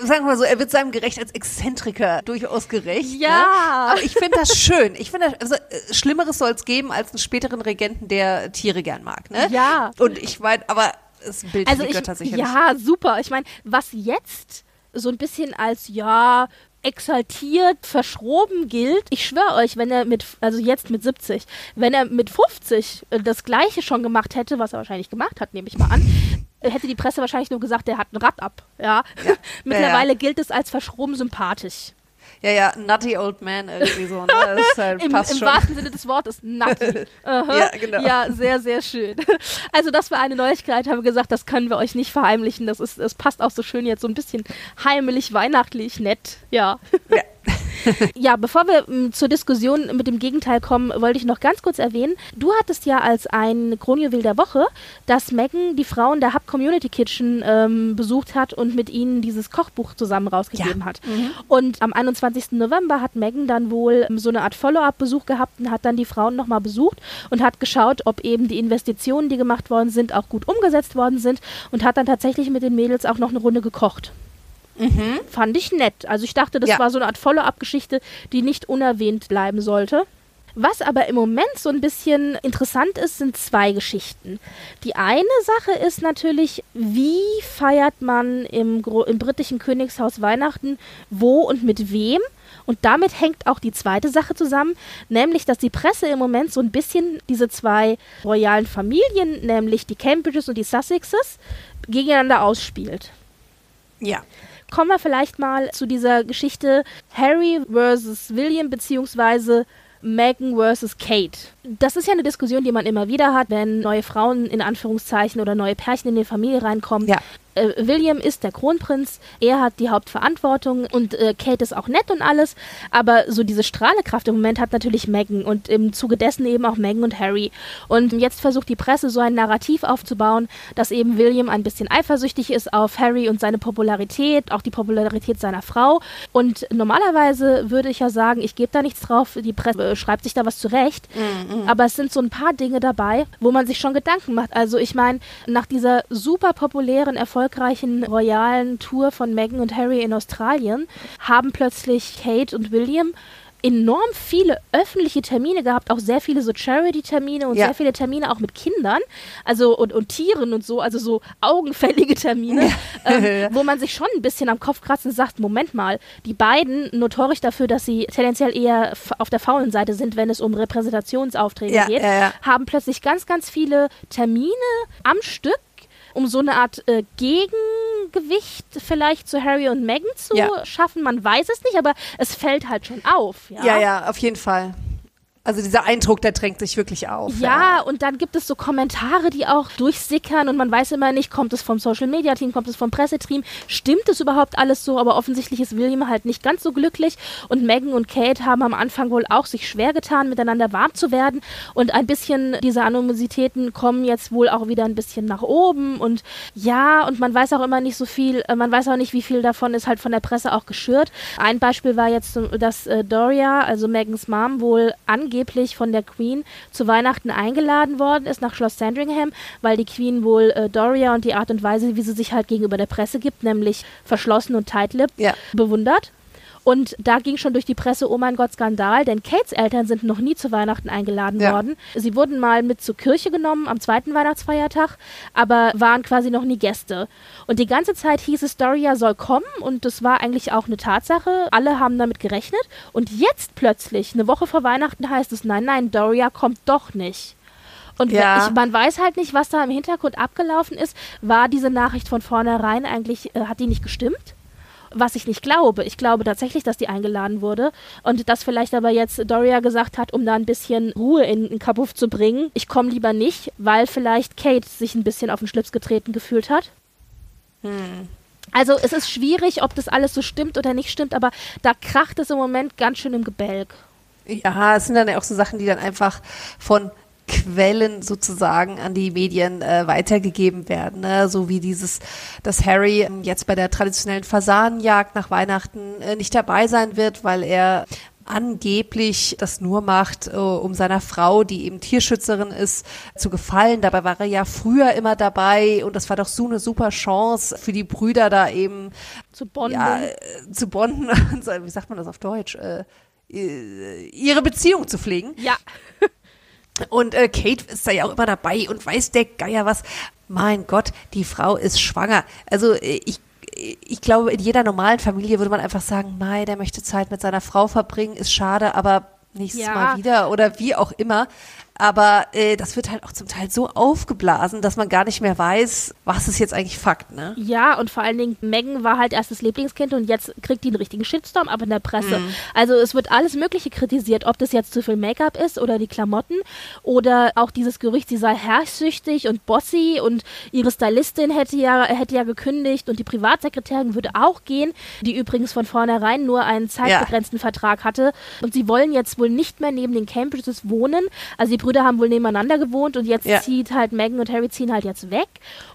sagen wir mal so, er wird seinem gerecht als Exzentriker durchaus gerecht. Ja. Ne? Aber ich finde das schön. Ich finde, also, äh, Schlimmeres soll es geben als einen späteren Regenten, der Tiere gern mag. Ne? Ja. Und ich meine, aber es bildet also die ich, Götter sicherlich. Ja, super. Ich meine, was jetzt so ein bisschen als, ja, exaltiert, verschroben gilt. Ich schwöre euch, wenn er mit, also jetzt mit 70, wenn er mit 50 äh, das Gleiche schon gemacht hätte, was er wahrscheinlich gemacht hat, nehme ich mal an, hätte die Presse wahrscheinlich nur gesagt, der hat ein Rad ab. Ja. ja. <laughs> Mittlerweile ja. gilt es als verschroben sympathisch. Ja, ja, nutty old man irgendwie so, ne? Das halt, <laughs> Im, passt im schon. wahrsten Sinne des Wortes, nutty. <laughs> ja, genau. Ja, sehr, sehr schön. Also das war eine Neuigkeit, haben wir gesagt, das können wir euch nicht verheimlichen. Das ist, es passt auch so schön jetzt so ein bisschen heimelig, weihnachtlich, nett. Ja. Ja. <laughs> <laughs> ja, bevor wir m, ähm, zur Diskussion mit dem Gegenteil kommen, wollte ich noch ganz kurz erwähnen, du hattest ja als ein Kronjuwel der Woche, dass Megan die Frauen der Hub Community Kitchen ähm, besucht hat und mit ihnen dieses Kochbuch zusammen rausgegeben ja. hat. Mhm. Und am 21. November hat Megan dann wohl ähm, so eine Art Follow-up-Besuch gehabt und hat dann die Frauen nochmal besucht und hat geschaut, ob eben die Investitionen, die gemacht worden sind, auch gut umgesetzt worden sind und hat dann tatsächlich mit den Mädels auch noch eine Runde gekocht. Mhm. Fand ich nett. Also ich dachte, das ja. war so eine Art Follow-up-Geschichte, die nicht unerwähnt bleiben sollte. Was aber im Moment so ein bisschen interessant ist, sind zwei Geschichten. Die eine Sache ist natürlich, wie feiert man im, im britischen Königshaus Weihnachten, wo und mit wem? Und damit hängt auch die zweite Sache zusammen, nämlich, dass die Presse im Moment so ein bisschen diese zwei royalen Familien, nämlich die Cambridges und die Sussexes, gegeneinander ausspielt. Ja kommen wir vielleicht mal zu dieser Geschichte Harry versus William beziehungsweise Meghan versus Kate. Das ist ja eine Diskussion, die man immer wieder hat, wenn neue Frauen in Anführungszeichen oder neue Pärchen in die Familie reinkommen. Ja äh, William ist der Kronprinz, er hat die Hauptverantwortung und äh, Kate ist auch nett und alles, aber so diese Strahlekraft im Moment hat natürlich Meghan und im Zuge dessen eben auch Meghan und Harry. Und jetzt versucht die Presse so ein Narrativ aufzubauen, dass eben William ein bisschen eifersüchtig ist auf Harry und seine Popularität, auch die Popularität seiner Frau. Und normalerweise würde ich ja sagen, ich gebe da nichts drauf, die Presse äh, schreibt sich da was zurecht, mm, aber es sind so ein paar Dinge dabei, wo man sich schon Gedanken macht. Also ich meine, nach dieser super populären, Erfolg erfolgreichen royalen Tour von Meghan und Harry in Australien haben plötzlich Kate und William enorm viele öffentliche Termine gehabt, auch sehr viele so Charity-Termine und ja. sehr viele Termine auch mit Kindern, also und, und Tieren und so, also so augenfällige Termine, ähm, <laughs> wo man sich schon ein bisschen am Kopf kratzt und sagt, Moment mal, die beiden, notorisch dafür, dass sie tendenziell eher auf der faulen Seite sind, wenn es um Repräsentationsaufträge ja, geht, ja, haben plötzlich ganz, ganz viele Termine am Stück um so eine Art äh, Gegengewicht vielleicht zu Harry und Meghan zu ja. schaffen. Man weiß es nicht, aber es fällt halt schon auf. Ja, ja, ja auf jeden Fall. Also dieser Eindruck, der drängt sich wirklich auf. Ja, ja, und dann gibt es so Kommentare, die auch durchsickern und man weiß immer nicht, kommt es vom Social Media Team, kommt es vom Presseteam, stimmt es überhaupt alles so, aber offensichtlich ist William halt nicht ganz so glücklich und Megan und Kate haben am Anfang wohl auch sich schwer getan, miteinander warm zu werden und ein bisschen diese Animositäten kommen jetzt wohl auch wieder ein bisschen nach oben und ja, und man weiß auch immer nicht so viel, äh, man weiß auch nicht, wie viel davon ist halt von der Presse auch geschürt. Ein Beispiel war jetzt, dass äh, Doria, also Megans Mom, wohl angeht, angeblich von der Queen zu Weihnachten eingeladen worden ist nach Schloss Sandringham, weil die Queen wohl äh, Doria und die Art und Weise, wie sie sich halt gegenüber der Presse gibt, nämlich verschlossen und tight-lipped, ja. bewundert. Und da ging schon durch die Presse, oh mein Gott, Skandal, denn Kates Eltern sind noch nie zu Weihnachten eingeladen ja. worden. Sie wurden mal mit zur Kirche genommen am zweiten Weihnachtsfeiertag, aber waren quasi noch nie Gäste. Und die ganze Zeit hieß es, Doria soll kommen und das war eigentlich auch eine Tatsache. Alle haben damit gerechnet. Und jetzt plötzlich, eine Woche vor Weihnachten, heißt es, nein, nein, Doria kommt doch nicht. Und ja. ich, man weiß halt nicht, was da im Hintergrund abgelaufen ist. War diese Nachricht von vornherein eigentlich, äh, hat die nicht gestimmt? Was ich nicht glaube. Ich glaube tatsächlich, dass die eingeladen wurde und dass vielleicht aber jetzt Doria gesagt hat, um da ein bisschen Ruhe in den Kabuff zu bringen, ich komme lieber nicht, weil vielleicht Kate sich ein bisschen auf den Schlips getreten gefühlt hat. Hm. Also es ist schwierig, ob das alles so stimmt oder nicht stimmt, aber da kracht es im Moment ganz schön im Gebälk. Ja, es sind dann ja auch so Sachen, die dann einfach von Quellen sozusagen an die Medien äh, weitergegeben werden. Ne? So wie dieses, dass Harry jetzt bei der traditionellen Fasanenjagd nach Weihnachten äh, nicht dabei sein wird, weil er angeblich das nur macht, äh, um seiner Frau, die eben Tierschützerin ist, zu gefallen. Dabei war er ja früher immer dabei und das war doch so eine super Chance für die Brüder da eben zu bonden. Ja, äh, zu bonden. <laughs> Wie sagt man das auf Deutsch? Äh, äh ihre Beziehung zu pflegen. Ja. <laughs> Und äh, Kate ist da ja auch immer dabei und weiß der Geier was. Mein Gott, die Frau ist schwanger. Also äh, ich ich glaube, in jeder normalen Familie würde man einfach sagen, Mai, der möchte Zeit mit seiner Frau verbringen, ist schade, aber nächstes ja. Mal wieder oder wie auch immer. Aber äh, das wird halt auch zum Teil so aufgeblasen, dass man gar nicht mehr weiß, was ist jetzt eigentlich Fakt, ne? Ja, und vor allen Dingen, Megan war halt erst das Lieblingskind und jetzt kriegt die einen richtigen Shitstorm ab in der Presse. Mhm. Also es wird alles Mögliche kritisiert, ob das jetzt zu viel Make-up ist oder die Klamotten oder auch dieses Gerücht, sie sei herrschsüchtig und bossy und ihre Stylistin hätte ja, hätte ja gekündigt und die Privatsekretärin würde auch gehen, die übrigens von vornherein nur einen zeitbegrenzten ja. Vertrag hatte. Und sie wollen jetzt wohl nicht mehr neben den Cambridges wohnen. Also die Brüder haben wohl nebeneinander gewohnt und jetzt ja. zieht halt Megan und Harry ziehen halt jetzt weg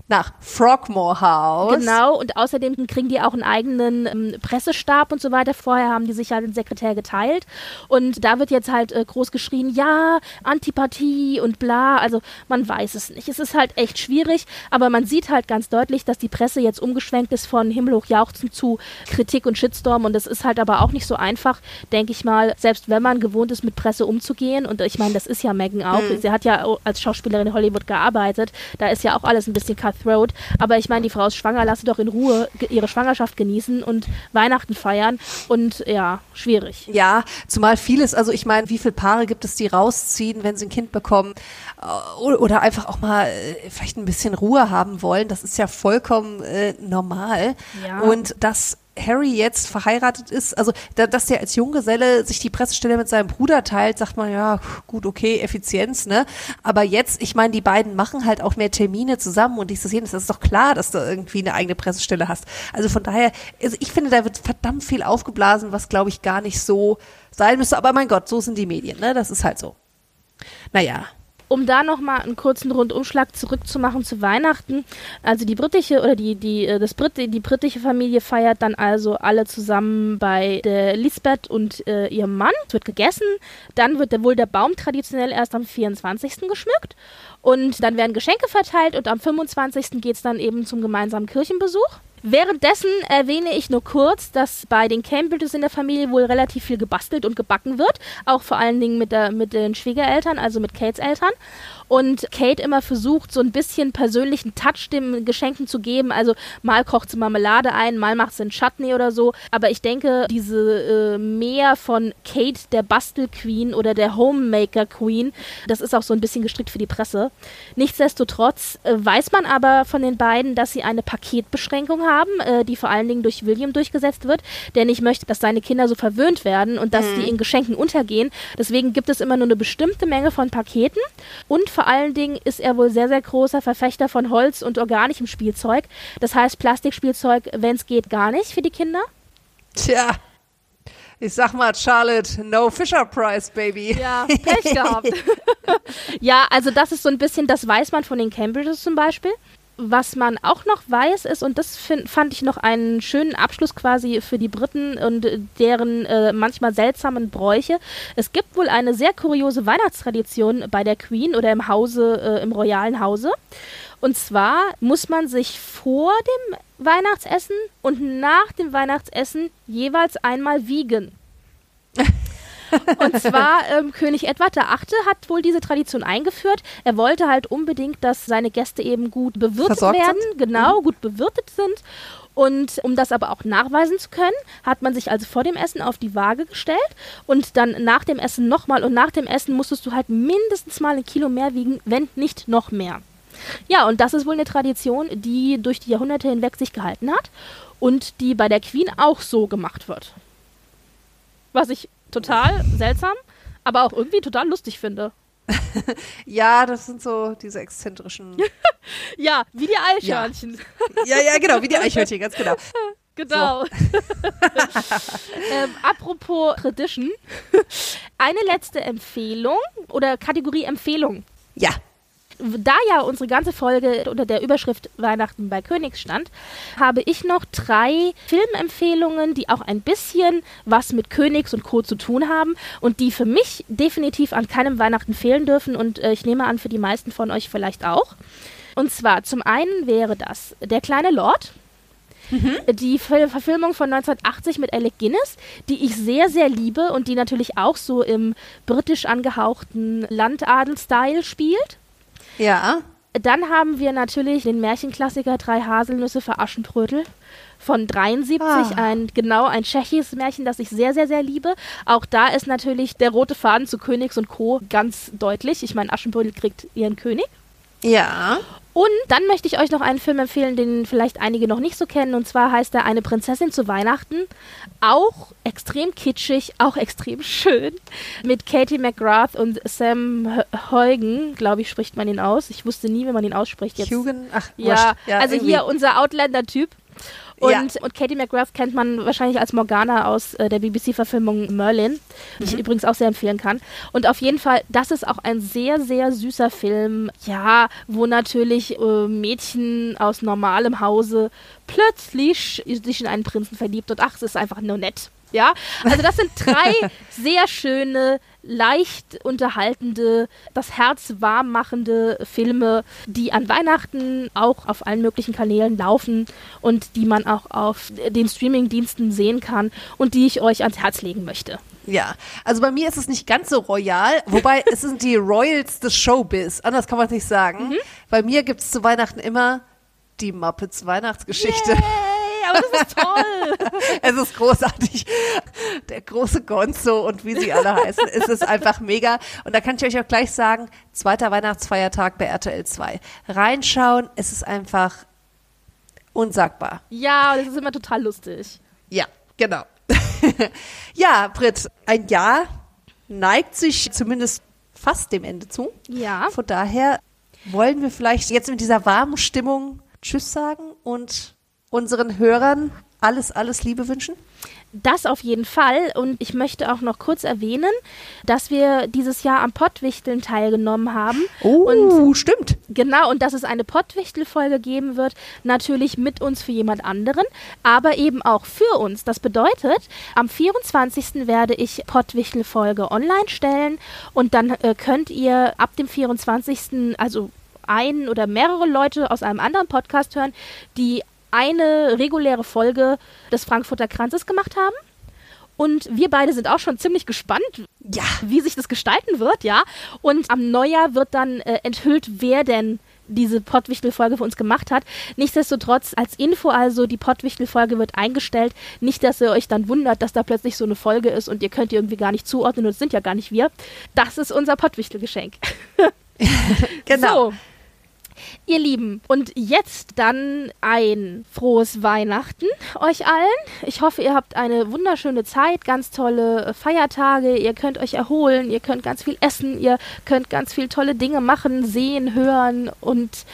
nach Frogmore House. Genau, und außerdem kriegen die auch einen eigenen ähm, Pressestab und so weiter. Vorher haben die sich halt den Sekretär geteilt. Und da wird jetzt halt äh, groß geschrien, ja, Antipathie und bla. Also man weiß es nicht. Es ist halt echt schwierig, aber man sieht halt ganz deutlich, dass die Presse jetzt umgeschwenkt ist von himmelhoch jauchzen zu Kritik und Shitstorm. Und das ist halt aber auch nicht so einfach, denke ich mal, selbst wenn man gewohnt ist, mit Presse umzugehen. Und ich meine, das ist ja Megan auch. Mhm. Sie hat ja als Schauspielerin in Hollywood gearbeitet. Da ist ja auch alles ein bisschen cutthroat. Aber ich meine, die Frau ist schwanger, lass sie doch in Ruhe ihre Schwangerschaft genießen und Weihnachten feiern. Und ja, schwierig. Ja, zumal vieles, also ich meine, wie viele Paare gibt es, die rausziehen, wenn sie ein Kind bekommen äh, oder einfach auch mal äh, vielleicht ein bisschen Ruhe haben wollen. Das ist ja vollkommen äh, normal. Ja. Und das Harry jetzt verheiratet ist, also da, dass der als Junggeselle sich die Pressestelle mit seinem Bruder teilt, sagt man ja, gut, okay, Effizienz, ne? Aber jetzt, ich meine, die beiden machen halt auch mehr Termine zusammen und dieses jenes, das ist doch klar, dass du irgendwie eine eigene Pressestelle hast. Also von daher, also ich finde, da wird verdammt viel aufgeblasen, was glaube ich gar nicht so sein müsste. Aber mein Gott, so sind die Medien, ne? Das ist halt so. Naja um da nochmal einen kurzen Rundumschlag zurückzumachen zu Weihnachten. Also die britische oder die, die, äh, das Brit die britische Familie feiert dann also alle zusammen bei der Lisbeth und äh, ihrem Mann. Es wird gegessen. Dann wird der, wohl der Baum traditionell erst am 24. geschmückt. Und dann werden Geschenke verteilt und am 25. geht es dann eben zum gemeinsamen Kirchenbesuch. Währenddessen erwähne ich nur kurz, dass bei den Cambridges in der Familie wohl relativ viel gebastelt und gebacken wird, auch vor allen Dingen mit, der, mit den Schwiegereltern, also mit Kates Eltern und Kate immer versucht, so ein bisschen persönlichen Touch dem Geschenken zu geben. Also mal kocht sie Marmelade ein, mal macht sie einen Chutney oder so. Aber ich denke, diese äh, mehr von Kate, der Bastel-Queen oder der Homemaker-Queen, das ist auch so ein bisschen gestrickt für die Presse. Nichtsdestotrotz äh, weiß man aber von den beiden, dass sie eine Paketbeschränkung haben, äh, die vor allen Dingen durch William durchgesetzt wird, der nicht möchte, dass seine Kinder so verwöhnt werden und dass mhm. die in Geschenken untergehen. Deswegen gibt es immer nur eine bestimmte Menge von Paketen und vor allen Dingen ist er wohl sehr, sehr großer Verfechter von Holz und organischem Spielzeug. Das heißt, Plastikspielzeug, wenn es geht, gar nicht für die Kinder. Tja. Ich sag mal, Charlotte, no Fisher Price, Baby. Ja, Pech gehabt. <laughs> ja, also das ist so ein bisschen, das weiß man von den Cambridges zum Beispiel was man auch noch weiß ist, und das find, fand ich noch einen schönen Abschluss quasi für die Briten und deren äh, manchmal seltsamen Bräuche. Es gibt wohl eine sehr kuriose Weihnachtstradition bei der Queen oder im Hause, äh, im royalen Hause. Und zwar muss man sich vor dem Weihnachtsessen und nach dem Weihnachtsessen jeweils einmal wiegen. Und zwar ähm, König Edward VIII. hat wohl diese Tradition eingeführt. Er wollte halt unbedingt, dass seine Gäste eben gut bewirtet Versorgt werden, sind. genau, mhm. gut bewirtet sind. Und um das aber auch nachweisen zu können, hat man sich also vor dem Essen auf die Waage gestellt und dann nach dem Essen nochmal. Und nach dem Essen musstest du halt mindestens mal ein Kilo mehr wiegen, wenn nicht noch mehr. Ja, und das ist wohl eine Tradition, die durch die Jahrhunderte hinweg sich gehalten hat und die bei der Queen auch so gemacht wird. Was ich total seltsam, aber auch irgendwie total lustig finde. <laughs> ja, das sind so diese exzentrischen. <laughs> ja, wie die Eichhörnchen. Ja. <laughs> ja, ja, genau, wie die Eichhörnchen, ganz genau. Genau. So. ähm, apropos Tradition. Eine letzte Empfehlung oder Kategorie Empfehlung. Ja da ja unsere ganze Folge unter der Überschrift Weihnachten bei Königs stand, habe ich noch drei Filmempfehlungen, die auch ein bisschen was mit Königs und Co. zu tun haben und die für mich definitiv an keinem Weihnachten fehlen dürfen und äh, ich nehme an, für die meisten von euch vielleicht auch. Und zwar zum einen wäre das Der kleine Lord. Mhm. Die Verfilmung von 1980 mit Alec Guinness, die ich sehr, sehr liebe und die natürlich auch so im britisch angehauchten Landadel-Style spielt. Ja. Dann haben wir natürlich den Märchenklassiker Drei Haselnüsse für Aschenbrödel von 73, Ah. ein genau ein tschechisches Märchen, das ich sehr, sehr, sehr liebe. Auch da ist natürlich der rote Faden zu Königs und Co. ganz deutlich. Ich meine, Aschenbrödel kriegt ihren König. Ja. Und dann möchte ich euch noch einen Film empfehlen, den vielleicht einige noch nicht so kennen. Und zwar heißt er Eine Prinzessin zu Weihnachten. Auch extrem kitschig, auch extrem <laughs> schön. Mit Katie McGrath und Sam H- Huygen, glaube ich, spricht man ihn aus. Ich wusste nie, wie man ihn ausspricht jetzt. Hugen, ach, Ja, wurscht. also irgendwie. hier unser Outlander-Typ. Und, Ja. und Katie McGrath kennt man wahrscheinlich als Morgana aus äh, der BBC-Verfilmung Merlin, die Mhm. ich übrigens auch sehr empfehlen kann. Und auf jeden Fall, das ist auch ein sehr, sehr süßer Film, ja, wo natürlich äh, Mädchen aus normalem Hause plötzlich sich in einen Prinzen verliebt und ach, es ist einfach nur nett. Ja, also das sind drei <laughs> sehr schöne, leicht unterhaltende, das Herz warm machende Filme, die an Weihnachten auch auf allen möglichen Kanälen laufen und die man auch auf den Streamingdiensten sehen kann und die ich euch ans Herz legen möchte. Ja, also bei mir ist es nicht ganz so royal, wobei <laughs> es sind die Royals des Showbiz. Anders kann man es nicht sagen. Mhm. Bei mir gibt es zu Weihnachten immer die Muppets Weihnachtsgeschichte. Yay, aber das ist toll! <laughs> Es ist großartig. Der große Gonzo und wie sie alle heißen. Es ist einfach mega. Und da kann ich euch auch gleich sagen, zweiter Weihnachtsfeiertag bei RTL 2. Reinschauen, es ist einfach unsagbar. ja, das ist immer total lustig. Ja, genau. <laughs> ja, Britt, ein Jahr neigt sich zumindest fast dem Ende zu. Ja. Von daher wollen wir vielleicht jetzt in dieser warmen Stimmung Tschüss sagen und unseren Hörern alles, alles Liebe wünschen. Das auf jeden Fall. Und ich möchte auch noch kurz erwähnen, dass wir dieses Jahr am Pottwichteln teilgenommen haben. Und Oh, stimmt. Genau, und dass es eine Pottwichtel-Folge geben wird, natürlich mit uns für jemand anderen, aber eben auch für uns. Das bedeutet, am 24. werde ich Pottwichtel-Folge online stellen und dann äh, könnt ihr ab dem 24. also ein oder mehrere Leute aus einem anderen Podcast hören, die eine reguläre Folge des Frankfurter Kranzes gemacht haben. Und wir beide sind auch schon ziemlich gespannt, Ja. wie sich das gestalten wird, ja. Und am Neujahr wird dann äh, enthüllt, wer denn diese Pottwichtel-Folge für uns gemacht hat. Nichtsdestotrotz als Info also, die Pottwichtel-Folge wird eingestellt. Nicht, dass ihr euch dann wundert, dass da plötzlich so eine Folge ist und ihr könnt die irgendwie gar nicht zuordnen und es sind ja gar nicht wir. Das ist unser Pottwichtel-Geschenk. <laughs> <laughs> Genau. So. Ihr Lieben, und jetzt dann ein frohes Weihnachten euch allen. Ich hoffe, ihr habt eine wunderschöne Zeit, ganz tolle äh, Feiertage. Ihr könnt euch erholen, ihr könnt ganz viel essen, ihr könnt ganz viel tolle Dinge machen, sehen, hören und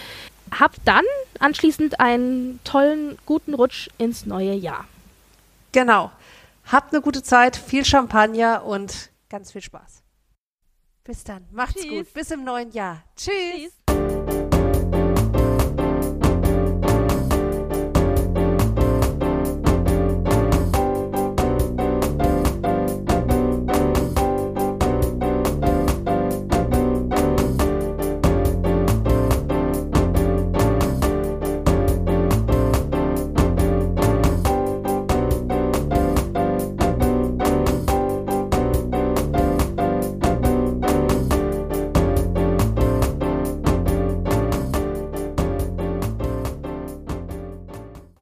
habt dann anschließend einen tollen, guten Rutsch ins neue Jahr. Genau. Habt eine gute Zeit, viel Champagner und ganz viel Spaß. Bis dann. Macht's Tschüss. gut. Bis im neuen Jahr. Tschüss. Tschüss.